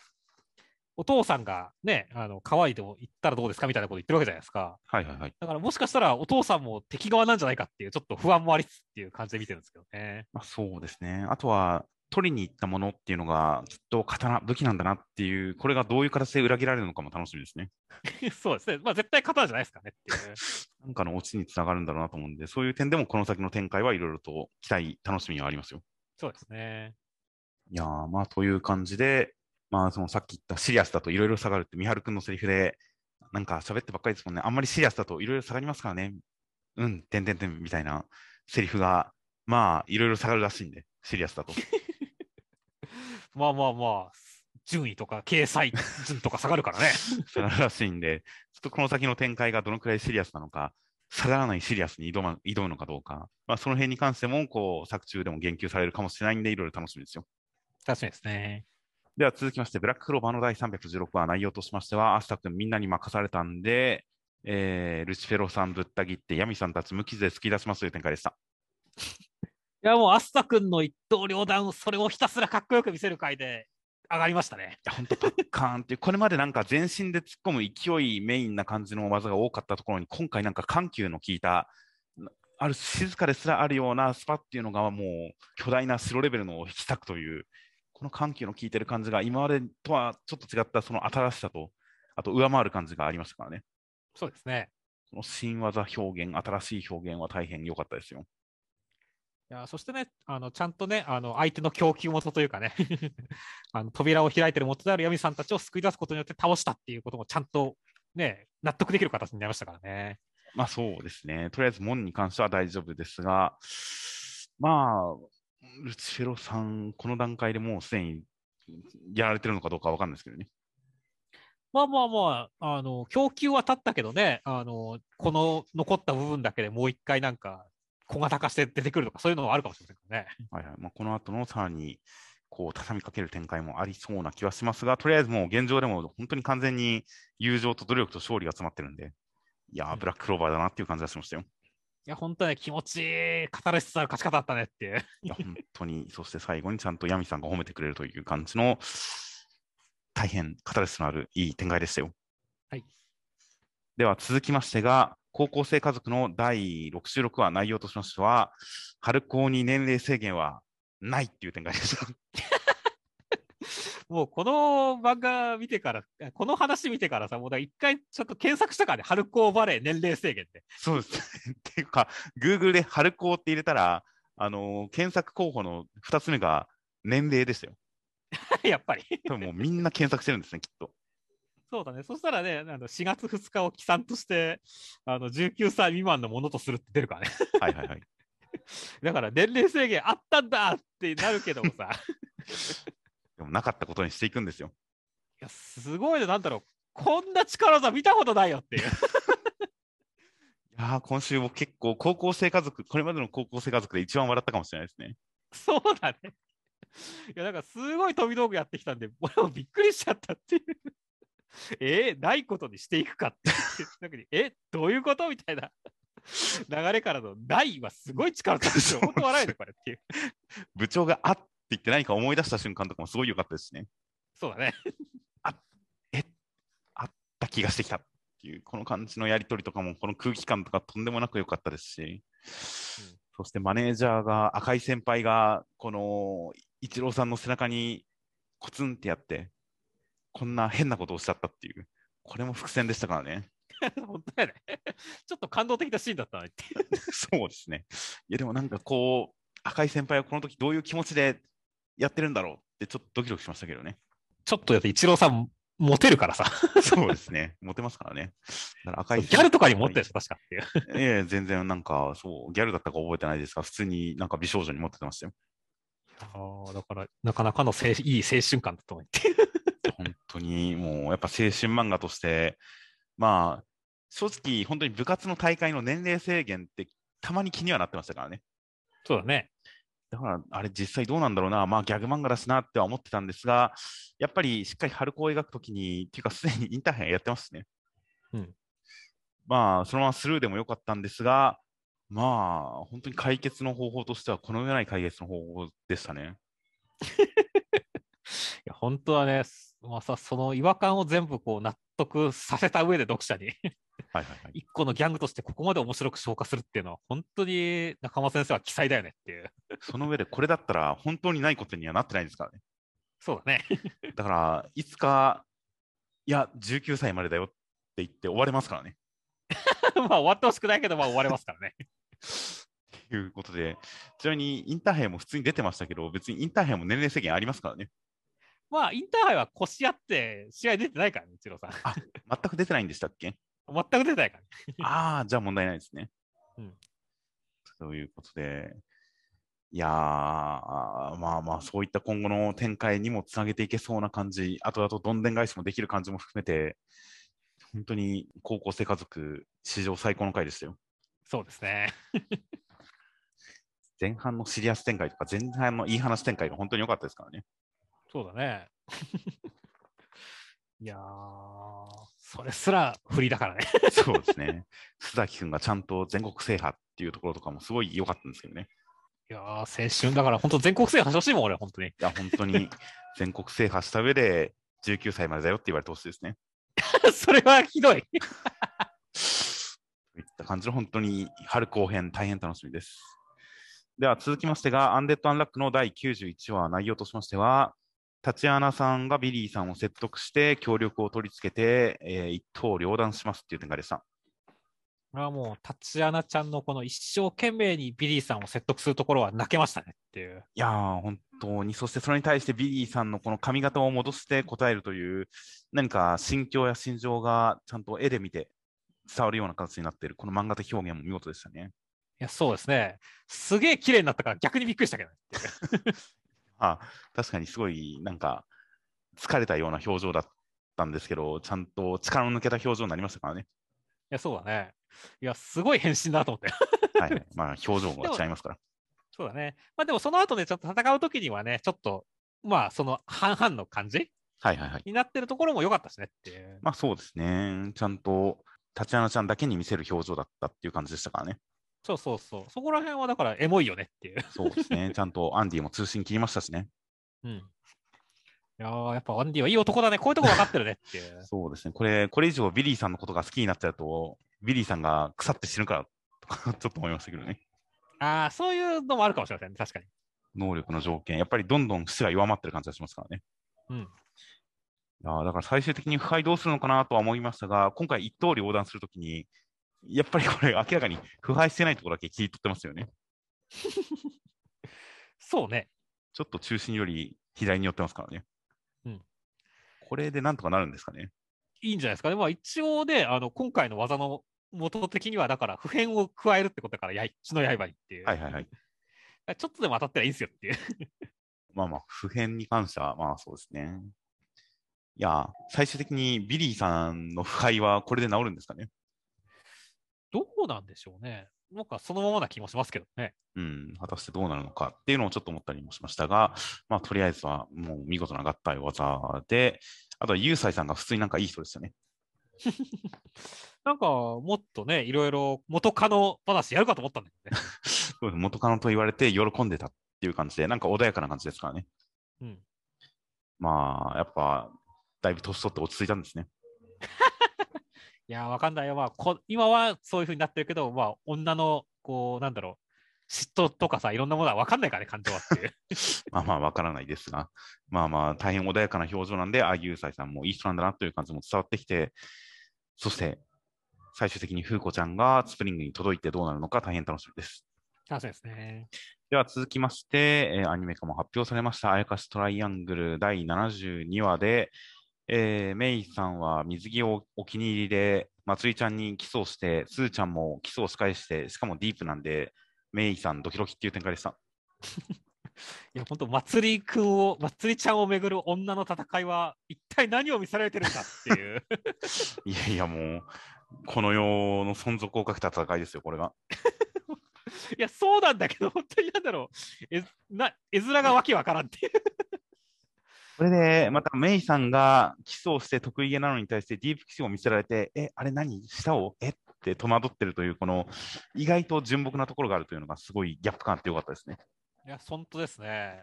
お父さんがね、あの川にでも行ったらどうですかみたいなこと言ってるわけじゃないですか。はいはいはい。だからもしかしたらお父さんも敵側なんじゃないかっていう、ちょっと不安もありつつっていう感じで見てるんですけどね。まあ、そうですね。あとは、取りに行ったものっていうのが、きっと刀、武器なんだなっていう、これがどういう形で裏切られるのかも楽しみですね。そうですね。まあ絶対刀じゃないですかねっていう。なんかのオチにつながるんだろうなと思うんで、そういう点でもこの先の展開はいろいろと期待、楽しみはありますよ。そうですね。いやまあという感じで、まあそのさっき言ったシリアスだといろいろ下がるって、三春くんのセリフで、なんか喋ってばっかりですもんね。あんまりシリアスだといろいろ下がりますからね。うん、てんてんてんみたいなセリフが、まあいろいろ下がるらしいんで、シリアスだと。まあまあまあ、順位とか掲載順とか下がるからね。下がるらしいんで、ちょっとこの先の展開がどのくらいシリアスなのか、下がらないシリアスに挑む挑むのかどうか、まあ、その辺に関しても、こう、作中でも言及されるかもしれないんで、いろいろ楽しみですよ。楽しみですね。では続きまして、ブラッククローバーの第316話、内容としましては、アスタ君みんなに任されたんで、えー、ルチフェロさんぶった切って、ヤミさんたち無傷で突き出しますという展開でした。いや、もう、アスタ君の一刀両断、それをひたすらかっこよく見せる回で上がりましたね。いや、本当パッカーンっていう、これまでなんか全身で突っ込む勢いメインな感じの技が多かったところに、今回なんか緩急の効いた、ある静かですらあるようなスパっていうのがもう巨大な白レベルの引き裂くという、この緩急の効いてる感じが今までとはちょっと違ったその新しさと、あと上回る感じがありましたからね。そうですね。この新技表現、新しい表現は大変良かったですよ。いやそしてね、あのちゃんとね、あの相手の供給元というかね あの、扉を開いてる元である闇さんたちを救い出すことによって倒したっていうこともちゃんとね、納得できる形になりましたからね。まあそうですね。とりあえず門に関しては大丈夫ですが、まあ、ルチフェロさん、この段階でもうすでにやられてるのかどうかわかんないですけどね。まあまあまあ、あの供給は立ったけどね、あのこの残った部分だけでもう一回なんか小型化して出てくるとか、そういうのはあるかもしれませんね。はいはいまあ、この後のさらにこう畳みかける展開もありそうな気はしますが、とりあえずもう現状でも本当に完全に友情と努力と勝利が詰まってるんで、いやー、ブラッククローバーだなっていう感じがしましたよ。いや、本当に気持ちいい、語りつつある勝ち方だったねっていう。いや、本当に、そして最後にちゃんとヤミさんが褒めてくれるという感じの、大変語りつつのあるいい展開でしたよ。はい。では続きましてが、高校生家族の第66話内容としましては、春高に年齢制限はないっていう展開でした。もうこの漫画見てから、この話見てからさ、もう一回ちょっと検索したからね、春高バレー年齢制限って。そうです。っていうか、Google で春高って入れたら、あのー、検索候補の2つ目が年齢でしたよ。やっぱり。もうみんな検索してるんですね、きっと。そうだね。そしたらね、あの4月2日を起算として、あの19歳未満のものとするって出るからね。はいはいはい。だから年齢制限あったんだってなるけどもさ。でもなかったことにしていくんですよ。いや、すごいね。なんだろう。こんな力技見たことないよっていう。いや今週も結構高校生家族、これまでの高校生家族で一番笑ったかもしれないですね。そうだね。いや、なんかすごい飛び道具やってきたんで、俺もびっくりしちゃったっていう。えーないことにしていくかって言った時に、え、どういうことみたいな流れからのないはすごい力強いですよ。本当笑えるこれっていう。部長があって言って何か思い出した瞬間とかもすごい良かったですしね。そうだね。え、あった気がしてきたっていう、この感じのやりとりとかも、この空気感とかとんでもなく良かったですし、そしてマネージャーが、赤い先輩が、この、イチローさんの背中にコツンってやって、こんな変なことをしちゃったっていう、これも伏線でしたからね。本当やね。ちょっと感動的なシーンだったなって。そうですね。いや、でもなんかこう、赤い先輩はこの時どういう気持ちでやってるんだろうって、ちょっとドキドキしましたけどね。ちょっとだって、イチローさん、モテるからさ。そうですね。モテますからね。だから赤いギャルとかにもモテるでしょ、確かっていう。いや全然なんか、そう、ギャルだったか覚えてないですが、普通になんか美少女に持っててましたよ。ああ、だから、なかなかの青いい青春感だと思って。本当にもう、やっぱ青春漫画として、まあ、正直、本当に部活の大会の年齢制限ってたまに気にはなってましたからね。そうだね。だから、あれ実際どうなんだろうな、まあギャグ漫画だしなっては思ってたんですが、やっぱりしっかり春子を描くときに、っていうかすでにインターハイやってますしね。うん。まあ、そのままスルーでもよかったんですが、まあ、本当に解決の方法としては、この上ない解決の方法でしたね。いや、本当はね、まあさ、その違和感を全部こう納得させた上で読者に、はいはいはい。一個のギャングとしてここまで面白く消化するっていうのは、本当に中間先生は奇才だよねっていう。その上で、これだったら本当にないことにはなってないですからね。そうだね。だから、いつか、いや、19歳までだよって言って終われますからね。まあ終わってほしくないけど、まあ終われますからね。ということで、ちなみにインターハイも普通に出てましたけど、別にインターハイも年齢制限ありますからね。まあインターハイは腰やって試合出てないからね、一郎さん。全く出てないんでしたっけ？全く出てないからね。ああ、じゃあ問題ないですね。うん。ということで、いやー、まあまあ、そういった今後の展開にもつなげていけそうな感じ、あとあとどんでん返しもできる感じも含めて、本当に高校生家族、史上最高の回でしたよ。そうですね。前半のシリアス展開とか、前半のいい話展開が本当に良かったですからね。そうだね。いやー、それすら不利だからね。そうですね。須崎君がちゃんと全国制覇っていうところとかもすごい良かったんですけどね。いやー、青春だから、本当全国制覇してほしいもん、俺、本当に。いや、本当に全国制覇した上で、19歳までだよって言われてほしいですね。それはひどい。といった感じの本当に春後編、大変楽しみです。では続きましてが、アンデッド・アンラックの第91話、内容としましては、タチアナさんがビリーさんを説得して、協力を取り付けて、えー一刀両断しますっていう展開でした。これはもう、タチアナちゃんのこの一生懸命にビリーさんを説得するところは泣けましたねっていう。いやー、本当に、そしてそれに対してビリーさんのこの髪型を戻して答えるという、何か心境や心情がちゃんと絵で見て伝わるような形になっている、この漫画的表現も見事でしたね。いや、そうですね。すげえ綺麗になったから逆にびっくりしたけどね。あ確かにすごい、なんか、疲れたような表情だったんですけど、ちゃんと力の抜けた表情になりましたからね。いや、そうだね。いや、すごい変身だと思って。はいはい。まあ、表情が違いますから。そうだね。まあでもその後ね、ちょっと戦うときにはね、ちょっと、まあその半々の感じはいはいはい。になってるところも良かったしねっていう。まあそうですね。ちゃんと、タチアナちゃんだけに見せる表情だったっていう感じでしたからね。そうそうそう。そこら辺はだからエモいよねっていう。そうですね。ちゃんとアンディも通信切りましたしね。うん。いやー、やっぱアンディはいい男だね。こういうとこ分かってるねっていう。そうですね。これ、これ以上ビリーさんのことが好きになっちゃうと、ビリーさんが腐って死ぬからとか、ちょっと思いましたけどね。ああ、そういうのもあるかもしれませんね。確かに。能力の条件。やっぱりどんどん質が弱まってる感じがしますからね。うん。いやーだから最終的に腐敗どうするのかなとは思いましたが、今回一刀両断するときに、やっぱりこれ明らかに腐敗してないところだけ切り取ってますよね。そうね。ちょっと中心より左に寄ってますからね。うん。これでなんとかなるんですかね。いいんじゃないですかね。まあ一応ね、あの、今回の技の元的には、だから普遍を加えるってことだから、やい血の刃にっていう。はいはいはい。ちょっとでも当たったらいいんですよっていう。まあまあ、普遍に関しては、まあそうですね。いやー、最終的にビリーさんの腐敗はこれで治るんですかね。どうなんでしょうね。なんかそのままな気もしますけどね。うん、果たしてどうなるのかっていうのをちょっと思ったりもしましたが、まあ、とりあえずはもう見事な合体技で、あとはユーサイさんが普通になんかいい人ですよね。なんかもっとね、いろいろ元カノ話やるかと思ったんだけどね。元カノと言われて喜んでたっていう感じで、なんか穏やかな感じですからね。うん。まあ、やっぱ、だいぶ年取って落ち着いたんですね。いやー、わかんないよ。まあこ、今はそういう風になってるけど、まあ、女の、こう、なんだろう、嫉妬とかさ、いろんなものはわかんないからね、感情はっていう。まあまあ、わからないですが、まあまあ、大変穏やかな表情なんで、ああいうサイさんもいい人なんだなという感じも伝わってきて、そして、最終的に風子ちゃんがスプリングに届いてどうなるのか大変楽しみです。楽しみですね。では続きまして、えーアニメ化も発表されました、あやかしトライアングル第72話で、えーメイさんは水着をお気に入りで、まつりちゃんにキスをして、すーちゃんもキスを仕返して、しかもディープなんで、メイさんドキドキっていう展開でした。いや、本当まつりくんを、まつりちゃんをめぐる女の戦いは、一体何を見せられてるんだっていう。いやいやもう、この世の存続をかけた戦いですよ、これが。いや、そうなんだけど、本当になんだろう。え、な、絵面がわけわからんっていう。これで、またメイさんがキスをして得意げなのに対してディープキスを見せられて、え、あれ何？舌を？え？って戸惑ってるという、この意外と純朴なところがあるというのがすごいギャップ感あってよかったですね。いや、本当ですね。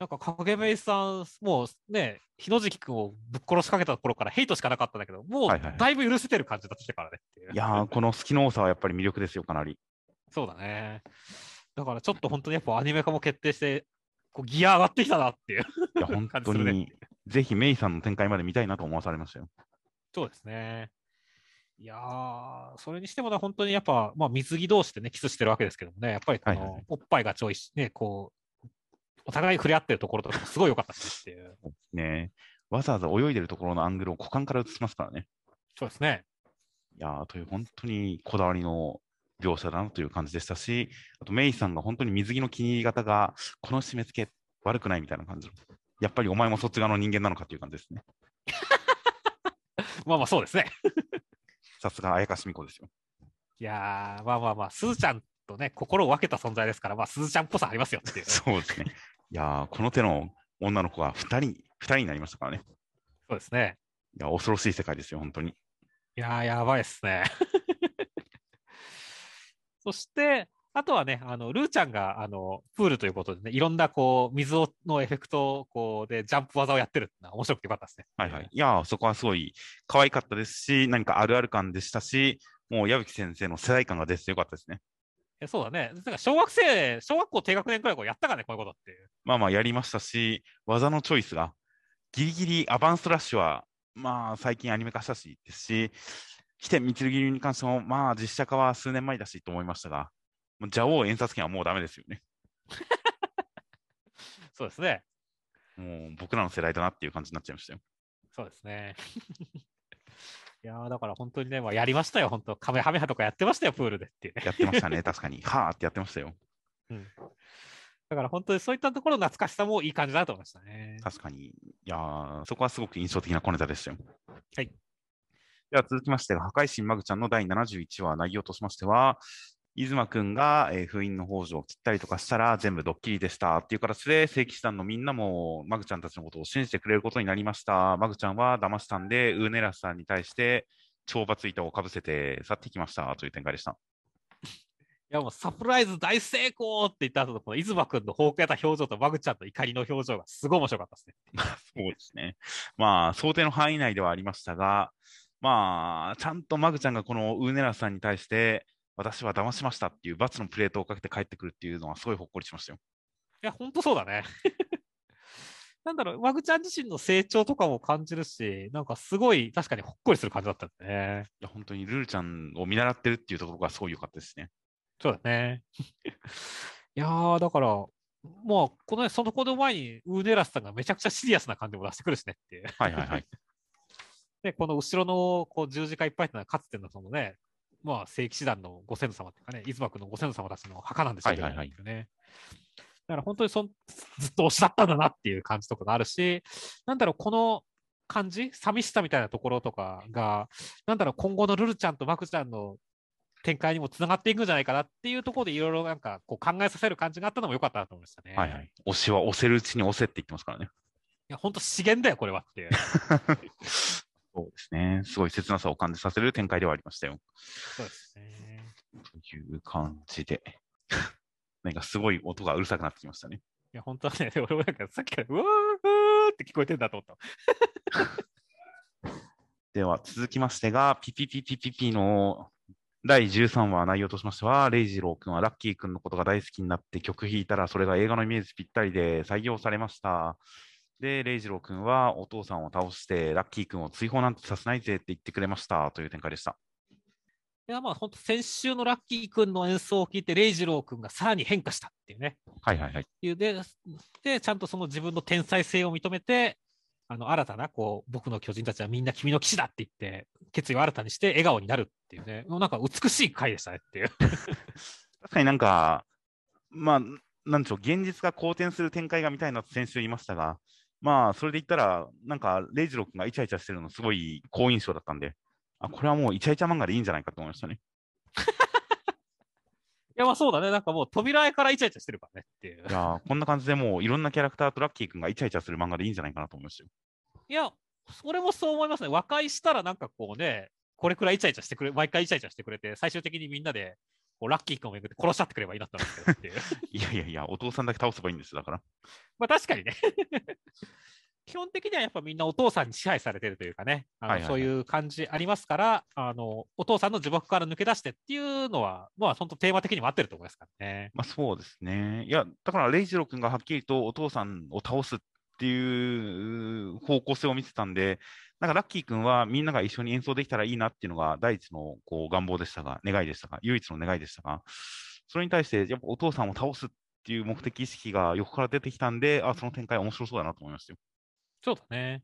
なんか、影めいさん、もうね、日野関君をぶっ殺しかけた頃からヘイトしかなかったんだけど、もうはいはいはいだいぶ許せてる感じだってからねっていう。いやー、この好きの多さはやっぱり魅力ですよ、かなり。そうだね。だからちょっと本当にやっぱアニメ化も決定して、こうギア上がってきたなっていう。いや、本当に、ぜひメイさんの展開まで見たいなと思わされましたよ。そうですね。いやー、それにしてもね、本当にやっぱ、まあ、水着同士でね、キスしてるわけですけどもね、やっぱりこの、はいはいおっぱいがちょいし、ね、こう、お互い触れ合ってるところとかもすごい良かったしっていう。ねわざわざ泳いでるところのアングルを股間から映しますからね。そうですね。いやーという本当にこだわりの描写だなという感じでしたし、あとメイさんが本当に水着の気に入り方が、この締め付け悪くないみたいな感じの。やっぱりお前もそっち側の人間なのかという感じですね。まあまあそうですね。さすがあやかしみこですよ。いやー、まあまあまあ、すずちゃんとね、心を分けた存在ですから、まあ、すずちゃんっぽさありますよっていう。そそうですね。いやーこの手の女の子が2人、2人になりましたからね。うですね。いや、恐ろしい世界ですよ、本当に。いやー、やばいっすね。そして、あとはね、あの、ルーちゃんが、あの、プールということでね、いろんな、こう、水をのエフェクトを、こう、で、ジャンプ技をやってるってのは面白くてよかったですね。はいはい。いやーそこはすごい可愛かったですし、何かあるある感でしたし、もう矢吹先生の世代感が出ててよかったですね。えそうだね。だから小学生、小学校低学年くらいこうやったからね、こういうことって。まあまあやりましたし、技のチョイスが、ギリギリアバンストラッシュは、まあ最近アニメ化したしですし、来てみつるぎに関しても、まあ実写化は数年前だしと思いましたが、もう蛇王演殺権はもうダメですよね。そうですね。もう僕らの世代だなっていう感じになっちゃいましたよ。そうですね。いやーだから本当にね、まあ、やりましたよ、本当。カメハメハとかやってましたよ、プールでっていうね。やってましたね、確かに。はーってやってましたよ。だから本当にそういったところの懐かしさもいい感じだと思いましたね。確かに。いやーそこはすごく印象的な小ネタでしたよ。はい。では続きまして、破壊神マグちゃんの第71話、内容としましては、出馬くんが、えー封印の北条を切ったりとかしたら全部ドッキリでしたっていう形で、正規士団のみんなもマグちゃんたちのことを信じてくれることになりました。マグちゃんは騙したんで、ウーネラスさんに対して懲罰板をかぶせて去っていきましたという展開でした。いやもうサプライズ大成功って言った後のこの出馬くんの放棄やった表情とマグちゃんの怒りの表情がすごい面白かったですね。そうですね。まあ、想定の範囲内ではありましたが、まあ、ちゃんとマグちゃんがこのウーネラスさんに対して、私は騙しましたっていう罰のプレートをかけて帰ってくるっていうのはすごいほっこりしましたよ。いや、本当そうだね。なんだろう、マグちゃん自身の成長とかも感じるし、なんかすごい確かにほっこりする感じだったね。いや、本当にルルちゃんを見習ってるっていうところがすごい良かったですね。そうだね。いやー、だから、まあ、このね、その子の前にウーネラスさんがめちゃくちゃシリアスな感じも出してくるしねっていう。はいはいはい。で、この後ろのこう十字架いっぱいっていうのは、かつてのそのね、まあ、聖騎士団のご先祖様っていうかね、出馬君のご先祖様たちの墓なんでしょうけどはいはいはいね。だから本当にそんずっと推しだったんだなっていう感じとかがあるし、なんだろう、この感じ、寂しさみたいなところとかが、なんだろう、今後のルルちゃんとマクちゃんの展開にもつながっていくんじゃないかなっていうところでいろいろなんかこう考えさせる感じがあったのも良かったなと思いましたね。はいはい。推しは押せるうちに押せって言ってますからね。いや、本当資源だよ、これはって。そうですね。すごい切なさを感じさせる展開ではありましたよ。そうですね。という感じで。なんかすごい音がうるさくなってきましたね。いや、本当はね、俺もなんかさっきから、うわーって聞こえてんだと思った。では続きましてが、ピピピピピピの第13話内容としましては、レイジロー君はラッキー君のことが大好きになって曲弾いたら、それが映画のイメージぴったりで採用されました。で、レイジロー君はお父さんを倒して、ラッキー君を追放なんてさせないぜって言ってくれましたという展開でした。いや、まあ本当先週のラッキー君の演奏を聞いて、レイジロー君がさらに変化したっていうね。はいはいはい。いうで、で、ちゃんとその自分の天才性を認めて、あの、新たな、こう、僕の巨人たちはみんな君の騎士だって言って、決意を新たにして笑顔になるっていうね、もうなんか美しい回でしたねっていう。確かになんか、まあ、なんでしょう、現実が好転する展開が見たいなと先週言いましたが、まあ、それで言ったら、なんか、レイジロー君がイチャイチャしてるのすごい好印象だったんで、あ、これはもうイチャイチャ漫画でいいんじゃないかと思いましたね。いや、まあそうだね。なんかもう扉絵からイチャイチャしてるからねっていうい。やーこんな感じでもういろんなキャラクターとラッキー君がイチャイチャする漫画でいいんじゃないかなと思いましたよ。いや、それもそう思いますね。和解したらなんかこうね、これくらいイチャイチャしてくれ、毎回イチャイチャしてくれて、最終的にみんなで、ラッキー君をめぐって殺しちゃってくればいいなって思うんですけどっていう。いやいやいや、お父さんだけ倒せばいいんですよ、だから。まあ確かにね。基本的にはやっぱみんなお父さんに支配されてるというかね、あのはいはいはいそういう感じありますから、あの、お父さんの呪縛から抜け出してっていうのは、まあ本当テーマ的にも合ってると思いますからね。まあそうですね。いや、だからレイジロー君がはっきりとお父さんを倒すっていう方向性を見てたんで、なんかラッキー君はみんなが一緒に演奏できたらいいなっていうのが第一のこう願望でしたが、願いでしたが、唯一の願いでしたが、それに対してやっぱお父さんを倒すっていう目的意識が横から出てきたんで、あ、その展開面白そうだなと思いましたよ。そうだね。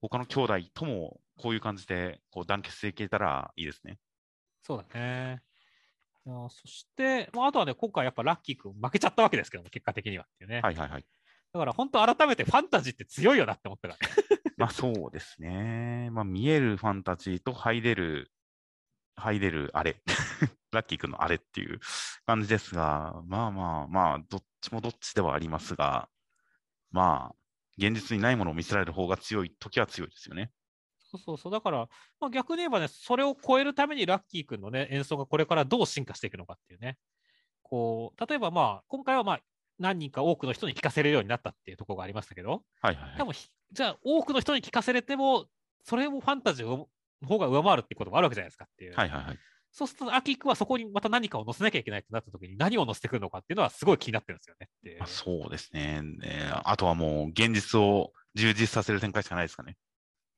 他の兄弟ともこういう感じでこう団結していけたらいいですね。そうだね。そして、まあ、あとはね、今回やっぱラッキー君負けちゃったわけですけども、結果的にはっていうね。はいはいはい。だから本当改めてファンタジーって強いよなって思ったからね。まあそうですね。まあ見えるファンタジーと入れる、入れるあれ。ラッキー君のあれっていう感じですが、まあまあまあ、どっちもどっちではありますが、まあ、現実にないものを見せられる方が強い時は強いですよね。そうそうそう。だから、まあ、逆に言えばね、それを超えるためにラッキー君のね、演奏がこれからどう進化していくのかっていうね。こう、例えばまあ、今回はまあ、何人か多くの人に聞かせれるようになったっていうところがありましたけど、はいはいはい。でもひ、じゃあ多くの人に聞かせれても、それもファンタジーの方が上回るってこともあるわけじゃないですかっていう。はいはいはい。そうすると、アキ君はそこにまた何かを載せなきゃいけないってなった時に何を載せてくるのかっていうのはすごい気になってるんですよねってそうですね。えーあとはもう現実を充実させる展開しかないですかね。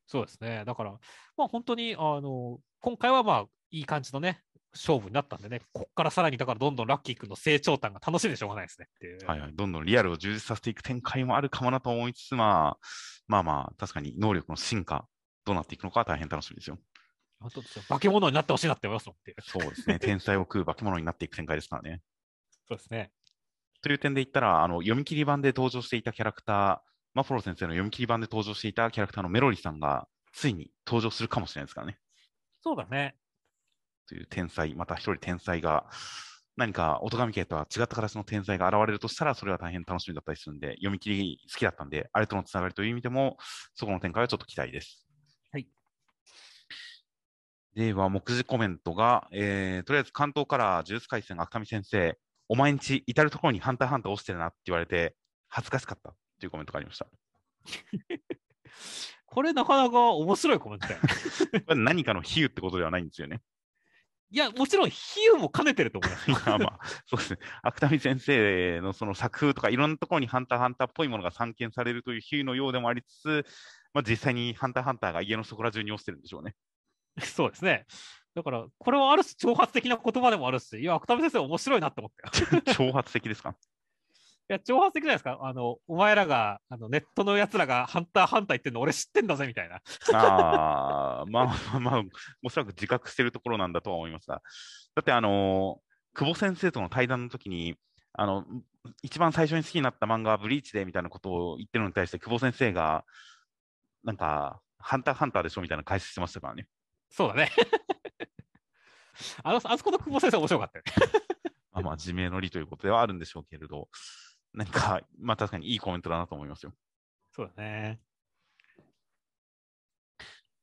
そうですね。だから、まあ本当に、あの、今回はまあ、いい感じのね、勝負になったんでね、こっからさらに、だからどんどんラッキー君の成長感が楽しみでしょうがないですねっていう。はいはい。どんどんリアルを充実させていく展開もあるかもなと思いつつ、まあ、まあまあ、確かに能力の進化、どうなっていくのかは大変楽しみですよ。本当ですよ。化け物になってほしいなって思いますもんって。そうですね。天才を食う化け物になっていく展開ですからね。そうですね。という点で言ったら、あの、読み切り版で登場していたキャラクター、マフォロ先生の読み切り版で登場していたキャラクターのメロリさんが、ついに登場するかもしれないですからね。そうだね。という天才、また一人天才が、何か、音神系とは違った形の天才が現れるとしたら、それは大変楽しみだったりするんで、読み切り好きだったんで、あれとのつながりという意味でも、そこの展開はちょっと期待です。はい。では、目次コメントが、えー、とりあえず関東から呪術廻戦芥見先生、お前んち至るところにハンターハンター押してるなって言われて、恥ずかしかったっていうコメントがありました。これなかなか面白いコメント 何かの比喩ってことではないんですよね。いや、もちろん比喩も兼ねてると思います。いや、まあ、そうですね。芥見先生のその作風とか、いろんなところにハンターハンターっぽいものが散見されるという比喩のようでもありつつ、まあ、実際にハンターハンターが家のそこら中に落ちてるんでしょうね。そうですね。だから、これはある種挑発的な言葉でもあるし、いや、芥見先生面白いなって思ったよ。挑発的ですか？いや、挑発的じゃないですか？あの、お前らが、あのネットの奴らがハンターハンター言ってんの俺知ってんだぜ、みたいな。ああ、まあまあまあ、おそらく自覚してるところなんだとは思いますが。だってあの久保先生との対談の時に、あの、一番最初に好きになった漫画はブリーチでみたいなことを言ってるのに対して、久保先生が、なんか、ハンターハンターでしょみたいな解説してましたからね。そうだね。あの、あそこの久保先生面白かったよね。まあまあ、自明の理ということではあるんでしょうけれど、何か、まあ確かにいいコメントだなと思いますよ。そうだね。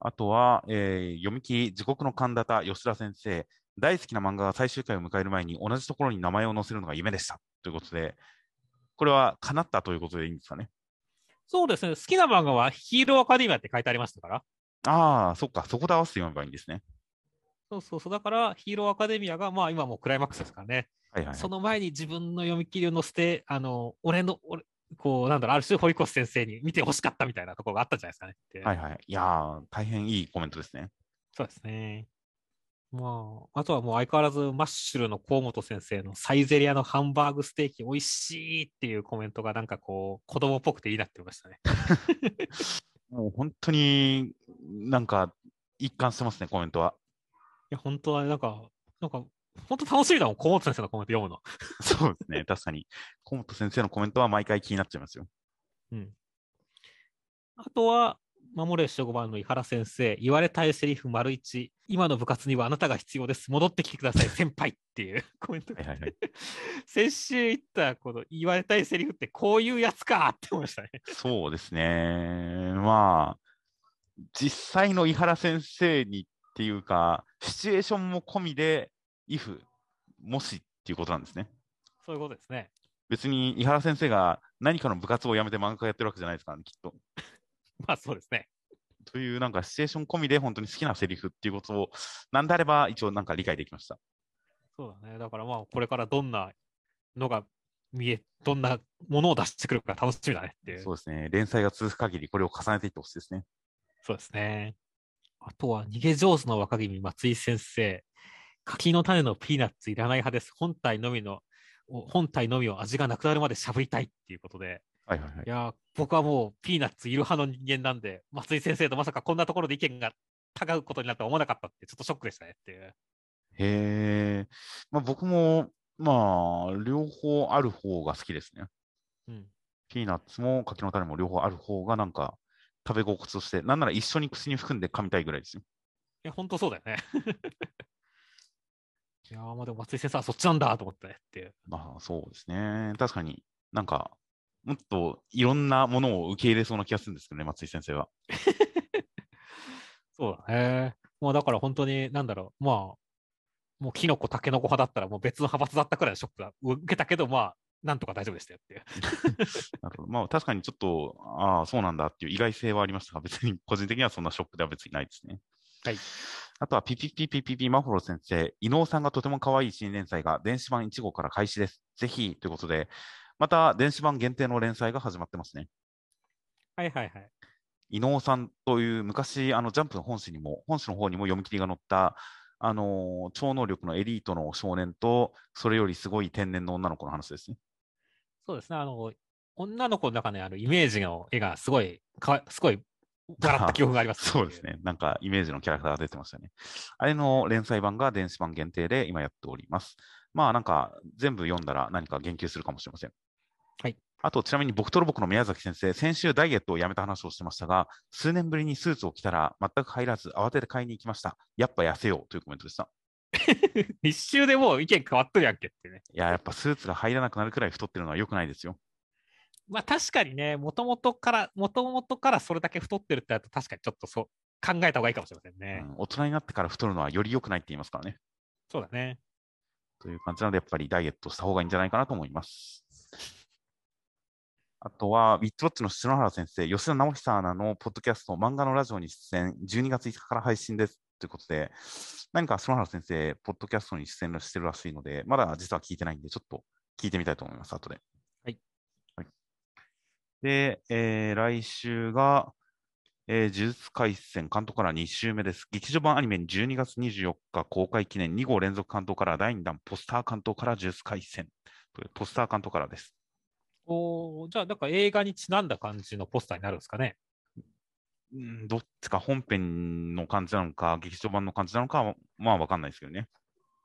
あとは、えー読み切り、地獄の神田田吉田先生、大好きな漫画が最終回を迎える前に同じところに名前を載せるのが夢でした。ということで、これは叶ったということでいいんですかね。そうですね。好きな漫画はヒーローアカデミアって書いてありましたから。ああ、そっか、そこで合わせて読めばいいんですね。そうそうそう。だから、ヒーローアカデミアが、まあ今もうクライマックスですからね。はいはい、はい。その前に自分の読み切りを載せて、あの、俺の、俺、こう、なんだろう、ある種、堀越先生に見てほしかったみたいなところがあったんじゃないですかね。はいはい。いやー、大変いいコメントですね。そうですね。まあ、あとはもう相変わらずマッシュルの河本先生のサイゼリアのハンバーグステーキ美味しいっていうコメントがなんかこう子供っぽくていいなって思いましたね。もう本当になんか一貫してますね、コメントは。いや、本当はなんか、なんか、本当楽しみだもん、河本先生のコメント読むの。そうですね、確かに。河本先生のコメントは毎回気になっちゃいますよ。うん。あとは、守れ守護番の井原先生、言われたいセリフ丸一、今の部活にはあなたが必要です。戻ってきてください、先輩っていう コメントがはいはいはい。先週言ったこの言われたいセリフってこういうやつかって思いましたね。そうですね。まあ、実際の井原先生にっていうか、シチュエーションも込みで、if、もしっていうことなんですね。そういうことですね。別に井原先生が何かの部活を辞めて漫画家やってるわけじゃないですからね、きっと。まあそうですね。というなんかシチュエーション込みで本当に好きなセリフっていうことを、なんであれば一応なんか理解できました。そうだね。だからまあこれからどんなのが見え、どんなものを出してくるか楽しみだねっていう。そうですね。連載が続く限りこれを重ねていってほしいですね。そうですね。あとは逃げ上手の若君松井先生。柿の種のピーナッツいらない派です。本体のみの、お本体のみを味がなくなるまでしゃぶりたいっていうことで。はいはいはいい。やー、僕はもうピーナッツいる派の人間なんで、松井先生とまさかこんなところで意見が違うことになるとは思わなかったって、ちょっとショックでしたねっていう。へえ。まあ僕も、まあ、両方ある方が好きですね。うん。ピーナッツも柿の種も両方ある方がなんか食べ心地として、なんなら一緒に口に含んで噛みたいぐらいですよ。いや、本当そうだよね。いやー、まあでも松井先生はそっちなんだと思ったねっていう。まあそうですね。確かになんか、もっといろんなものを受け入れそうな気がするんですけどね、松井先生は。そうだね。もうだから本当に、なんだろう、まあ、もうキノコ、タケノコ派だったらもう別の派閥だったくらいのショックが受けたけど、まあ、なんとか大丈夫でしたよっていう。なるほど。まあ確かにちょっと、ああ、そうなんだっていう意外性はありましたが、別に個人的にはそんなショックでは別にないですね。はい。あとは、ピピピピピピマフロ先生、伊能さんがとても可愛い新連載が電子版1号から開始です。ぜひ、ということで、また電子版限定の連載が始まってますね。はいはいはい。伊能さんという昔、あのジャンプの本誌にも、本誌の方にも読み切りが載った、あのー超能力のエリートの少年と、それよりすごい天然の女の子の話ですね。そうですね。あの、女の子の中にあるイメージの絵がすごい、かわすごい笑った記憶があります、そうです。ね。なんかイメージのキャラクターが出てましたね。あれの連載版が電子版限定で今やっております。まあなんか全部読んだら何か言及するかもしれません。はい。あとちなみに僕とロボコの宮崎先生、先週ダイエットをやめた話をしてましたが、数年ぶりにスーツを着たら全く入らず慌てて買いに行きました。やっぱ痩せようというコメントでした。一周でもう意見変わっとるやんけってね。いや、やっぱスーツが入らなくなるくらい太ってるのは良くないですよ。まあ確かにね、もともとから、もともとからそれだけ太ってるってなると確かにちょっとそう考えた方がいいかもしれませんね。うん大人になってから太るのはより良くないって言いますからね。そうだね。という感じなので、やっぱりダイエットした方がいいんじゃないかなと思います。あとは、ウィットウォッチの篠原先生、吉田直久アナのポッドキャスト、漫画のラジオに出演、12月5日から配信です。ということで、何か篠原先生、ポッドキャストに出演してるらしいので、まだ実は聞いてないんで、ちょっと聞いてみたいと思います、後で。はい。はい、で、えー来週が、えー呪術廻戦関東から2週目です。劇場版アニメに12月24日公開記念2号連続関東から第2弾ポスター関東から呪術廻戦というポスター関東からです。おーじゃあ、なんか映画にちなんだ感じのポスターになるんですかね。うんどっちか本編の感じなのか、劇場版の感じなのかは、まあわかんないですけどね。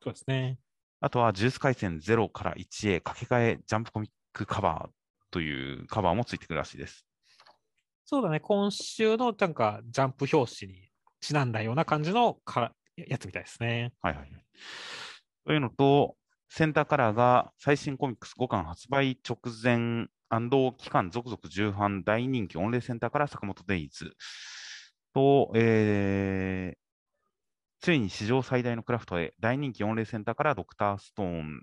そうですね。あとは、呪術廻戦0から1へ掛け替えジャンプコミックカバーというカバーもついてくるらしいです。そうだね。今週のなんかジャンプ表紙にちなんだような感じのからやつみたいですね。はいはい。というのと、センターカラーが最新コミックス5巻発売直前期間続々重版大人気御礼センターから坂本デイズと、えー、ついに史上最大のクラフトへ大人気御礼センターからドクターストーン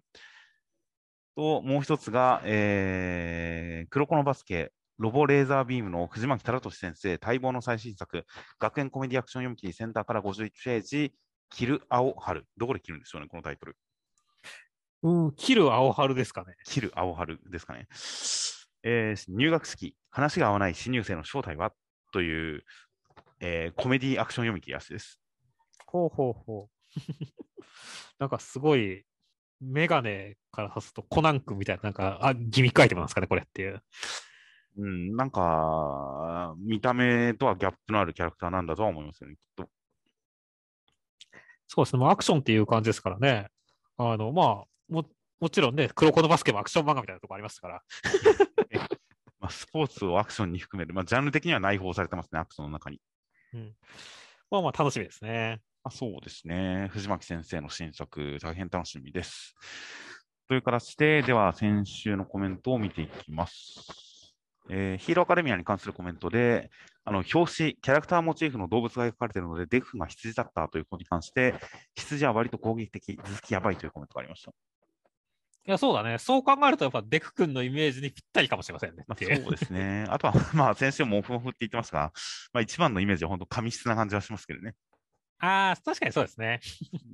と、もう一つが、えー、黒子のバスケ、ロボレーザービームの藤巻忠俊先生、待望の最新作、学園コメディアクション読み切りセンターから51ページ、キル青春。どこで切るんでしょうね、このタイトル。うん、キル青春ですかね。キル青春ですかね。えー、入学式、話が合わない新入生の正体は？という、えー、コメディアクション読み切りやすです。ほうほうほう。なんかすごいメガネから外すとコナン君みたいな、なんか、あ、ギミックアイテムなんですかね、これっていう。うん、なんか、見た目とはギャップのあるキャラクターなんだとは思いますよね、きっと。そうですね、もうアクションっていう感じですからね。あの、まあ、も、もちろんね、黒子のバスケもアクション漫画みたいなとこありましたから。まあ、スポーツをアクションに含める、まあ、ジャンル的には内包されてますね、アクションの中に。うん。まあまあ、楽しみですね。あそうですね。藤巻先生の新作、大変楽しみです。という形で、では先週のコメントを見ていきます。えー、ヒーローアカデミアに関するコメントで、あの表紙、キャラクターモチーフの動物が描かれているので、デフが羊だったということに関して、羊は割と攻撃的、頭突きやばいというコメントがありました。いや、そうだね。そう考えると、やっぱデク君のイメージにぴったりかもしれませんね。まあ、そうですね。あとは、まあ、先生もオフモフって言ってますが、まあ、一番のイメージは本当、紙質な感じはしますけどね。ああ、確かにそうですね。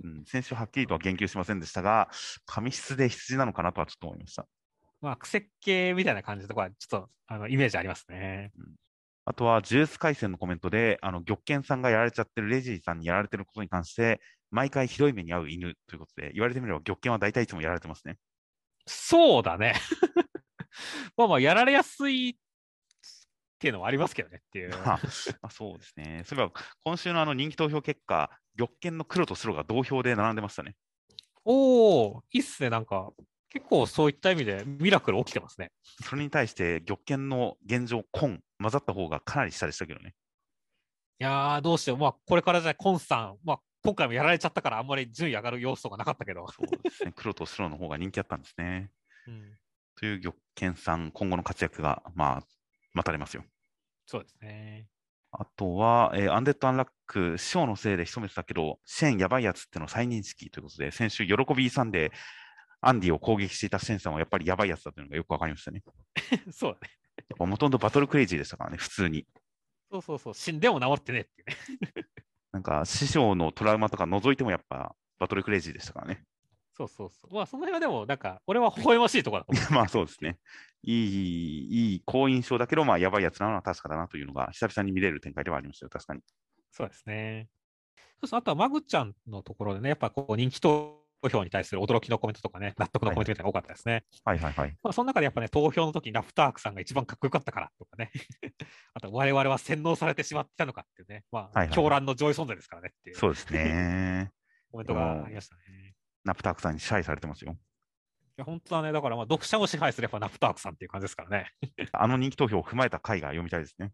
うん、先週はっきりとは言及しませんでしたが、紙質で羊なのかなとはちょっと思いました。まあ、癖系みたいな感じとかは、ちょっとあのイメージありますね。うん、あとは、ジュース回線のコメントで、あの、玉剣さんがやられちゃってるレジーさんにやられてることに関して、毎回ひどい目に遭う犬ということで、言われてみれば玉剣は大体いつもやられてますね。そうだね。まあまあ、やられやすいっていうのはありますけどねっていう。まあ、そうですね。そういえば、今週のあの人気投票結果、玉剣の黒と白が同票で並んでましたね。おお、いいっすね。なんか、結構そういった意味でミラクル起きてますね。それに対して玉剣の現状、紺、混ざった方がかなり下でしたけどね。いやー、どうしても、まあ、これからじゃコンさん、まあ、今回もやられちゃったから、あんまり順位上がる要素がなかったけど。そうですね。黒と白の方が人気あったんですね。うん、という玉剣さん、今後の活躍が、まあ、待たれますよ。そうですね。あとは、えー、アンデッド・アンラック、師匠のせいで潜めてたけど、シェーンやばいやつっての再認識ということで、先週、喜び勇んで、アンディを攻撃していたシェーンさんはやっぱりやばいやつだというのがよくわかりましたね。そうだね。もともとバトルクレイジーでしたからね、普通に。そうそうそう、死んでも治ってねってね。なんか、師匠のトラウマとか除いてもやっぱバトルクレイジーでしたからね。そうそうそう。まあ、その辺はでも、なんか、俺は微笑ましいところだと まあ、そうですね。いい、いい、好印象だけど、まあ、やばいやつなのは確かだなというのが、久々に見れる展開ではありましたよ、確かに。そうですね。そうそうあとは、マグちゃんのところでね、やっぱこう、人気投票に対する驚きのコメントとかね、納得のコメントみたいなのが多かったですね。はいはいはい。まあ、その中でやっぱね、投票の時にラフタークさんが一番かっこよかったからとかね。あと、我々は洗脳されてしまってたのかっていうね、まあ、狂乱の上位存在ですからねっていう。そうですね。コメントがありましたね。ナプタークさんに支配されてますよ。いや、本当だね。だから、まあ、読者を支配すればナプタークさんっていう感じですからね。あの人気投票を踏まえた回が読みたいですね。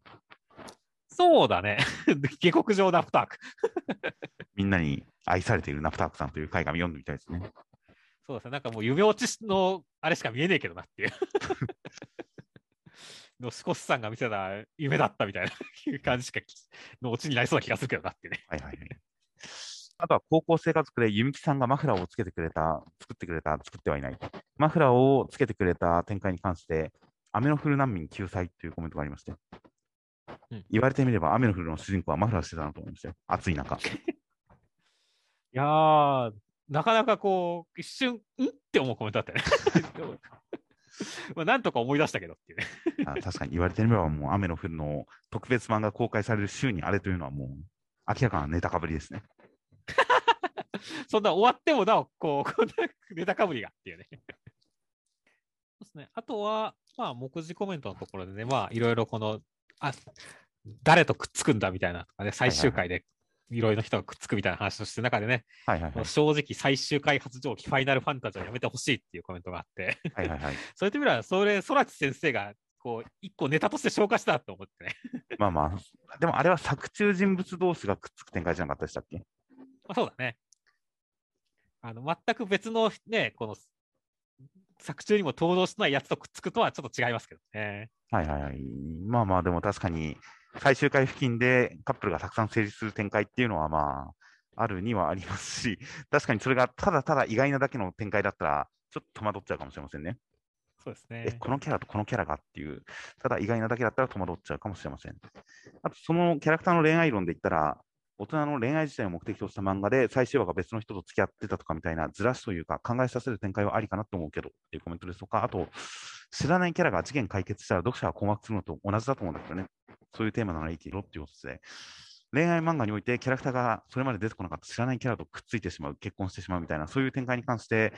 そうだね。下克上ナプターク。みんなに愛されているナプタークさんという回が読んでみたいですね。そうですね。なんかもう夢落ちのあれしか見えねえけどなっていう。の少しさんが見せた夢だったみたいな感じしかのオチになりそうな気がするけどなってね。はいはいはい。あとは高校生活で、ゆみきさんがマフラーをつけてくれた、作ってくれた、作ってはいない。マフラーをつけてくれた展開に関して、雨の降る難民救済というコメントがありまして、うん、言われてみれば、雨の降るの主人公はマフラーしてたなと思いましたよ。暑い中。いやー、なかなかこう、一瞬、んって思うコメントだったね。まあなんとか思い出したけどっていうねあ。確かに言われてみれば、もう雨の降るの特別版が公開される週にあれというのはもう、明らかなネタかぶりですね。そんな終わってもなお、こう、こんなネタかぶりがっていうね。そうですね。あとは、まあ、目次コメントのところでね、まあ、いろいろこの、あ、誰とくっつくんだみたいなとかね、最終回でいろいろな人がくっつくみたいな話をしてる中でね、はいはいはい、正直最終回発情期ファイナルファンタジーをやめてほしいっていうコメントがあって。はいはいはい、それと見れば、それ、空知先生がこう、一個ネタとして消化したと思ってね。まあまあ、でもあれは作中人物同士がくっつく展開じゃなかったでしたっけ？まあ、そうだね。あの、全く別のね、この、作中にも登場してないやつとくっつくとはちょっと違いますけどね。はいはいはい。まあまあ、でも確かに、最終回付近でカップルがたくさん成立する展開っていうのは、まあ、あるにはありますし、確かにそれがただただ意外なだけの展開だったら、ちょっと戸惑っちゃうかもしれませんね。そうですえ、ね。このキャラとこのキャラがっていう、ただ意外なだけだったら戸惑っちゃうかもしれません。あと、そのキャラクターの恋愛論で言ったら、大人の恋愛自体を目的とした漫画で、最終話が別の人と付き合ってたとかみたいなずらしというか、考えさせる展開はありかなと思うけどっていうコメントですとか、あと、知らないキャラが事件解決したら読者が困惑するのと同じだと思うんだけどね。そういうテーマならいいけどっていうことで、恋愛漫画においてキャラクターがそれまで出てこなかった知らないキャラとくっついてしまう、結婚してしまうみたいな、そういう展開に関して、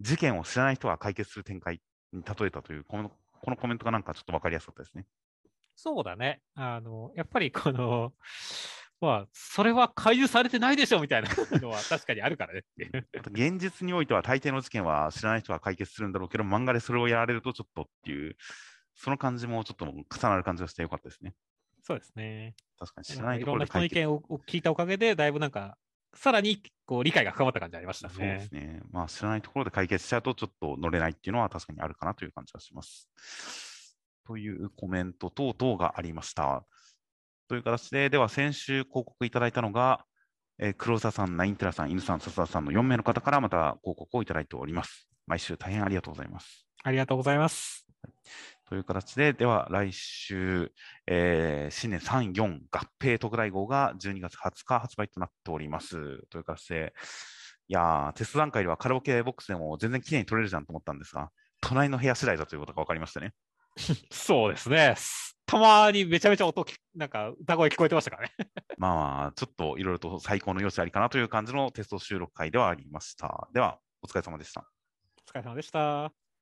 事件を知らない人が解決する展開に例えたという、このこのコメントがなんかちょっと分かりやすかったですね。そうだね。あの、やっぱりこの、まあ、それは開示されてないでしょみたいなのは確かにあるからね現実においては大抵の事件は知らない人が解決するんだろうけど、漫画でそれをやられるとちょっとっていう、その感じもちょっと重なる感じがしてよかったですね。そうですね。確かに知らないとこいろんなろで解決。人の意見を聞いたおかげで、だいぶなんか、さらにこう理解が深まった感じありましたそうでねす。ね。まあ知らないところで解決しちゃうとちょっと乗れないっていうのは確かにあるかなという感じがします。というコメント等々がありました。という形で、では先週広告いただいたのが、えー黒沢さん、ナインテラさん、犬さん、笹田さんの4名の方からまた広告をいただいております。毎週大変ありがとうございます。ありがとうございます。という形で、では来週、えー新年3、4合併特大号が12月20日発売となっております。という形で、いやー、テスト段階ではカラオケボックスでも全然綺麗に撮れるじゃんと思ったんですが、隣の部屋次第だということが分かりましたね。そうですね。たまにめちゃめちゃ音き、なんか歌声聞こえてましたからね。まあまあ、ちょっといろいろと最高の余地ありかなという感じのテスト収録会ではありました。では、お疲れ様でした。お疲れ様でした。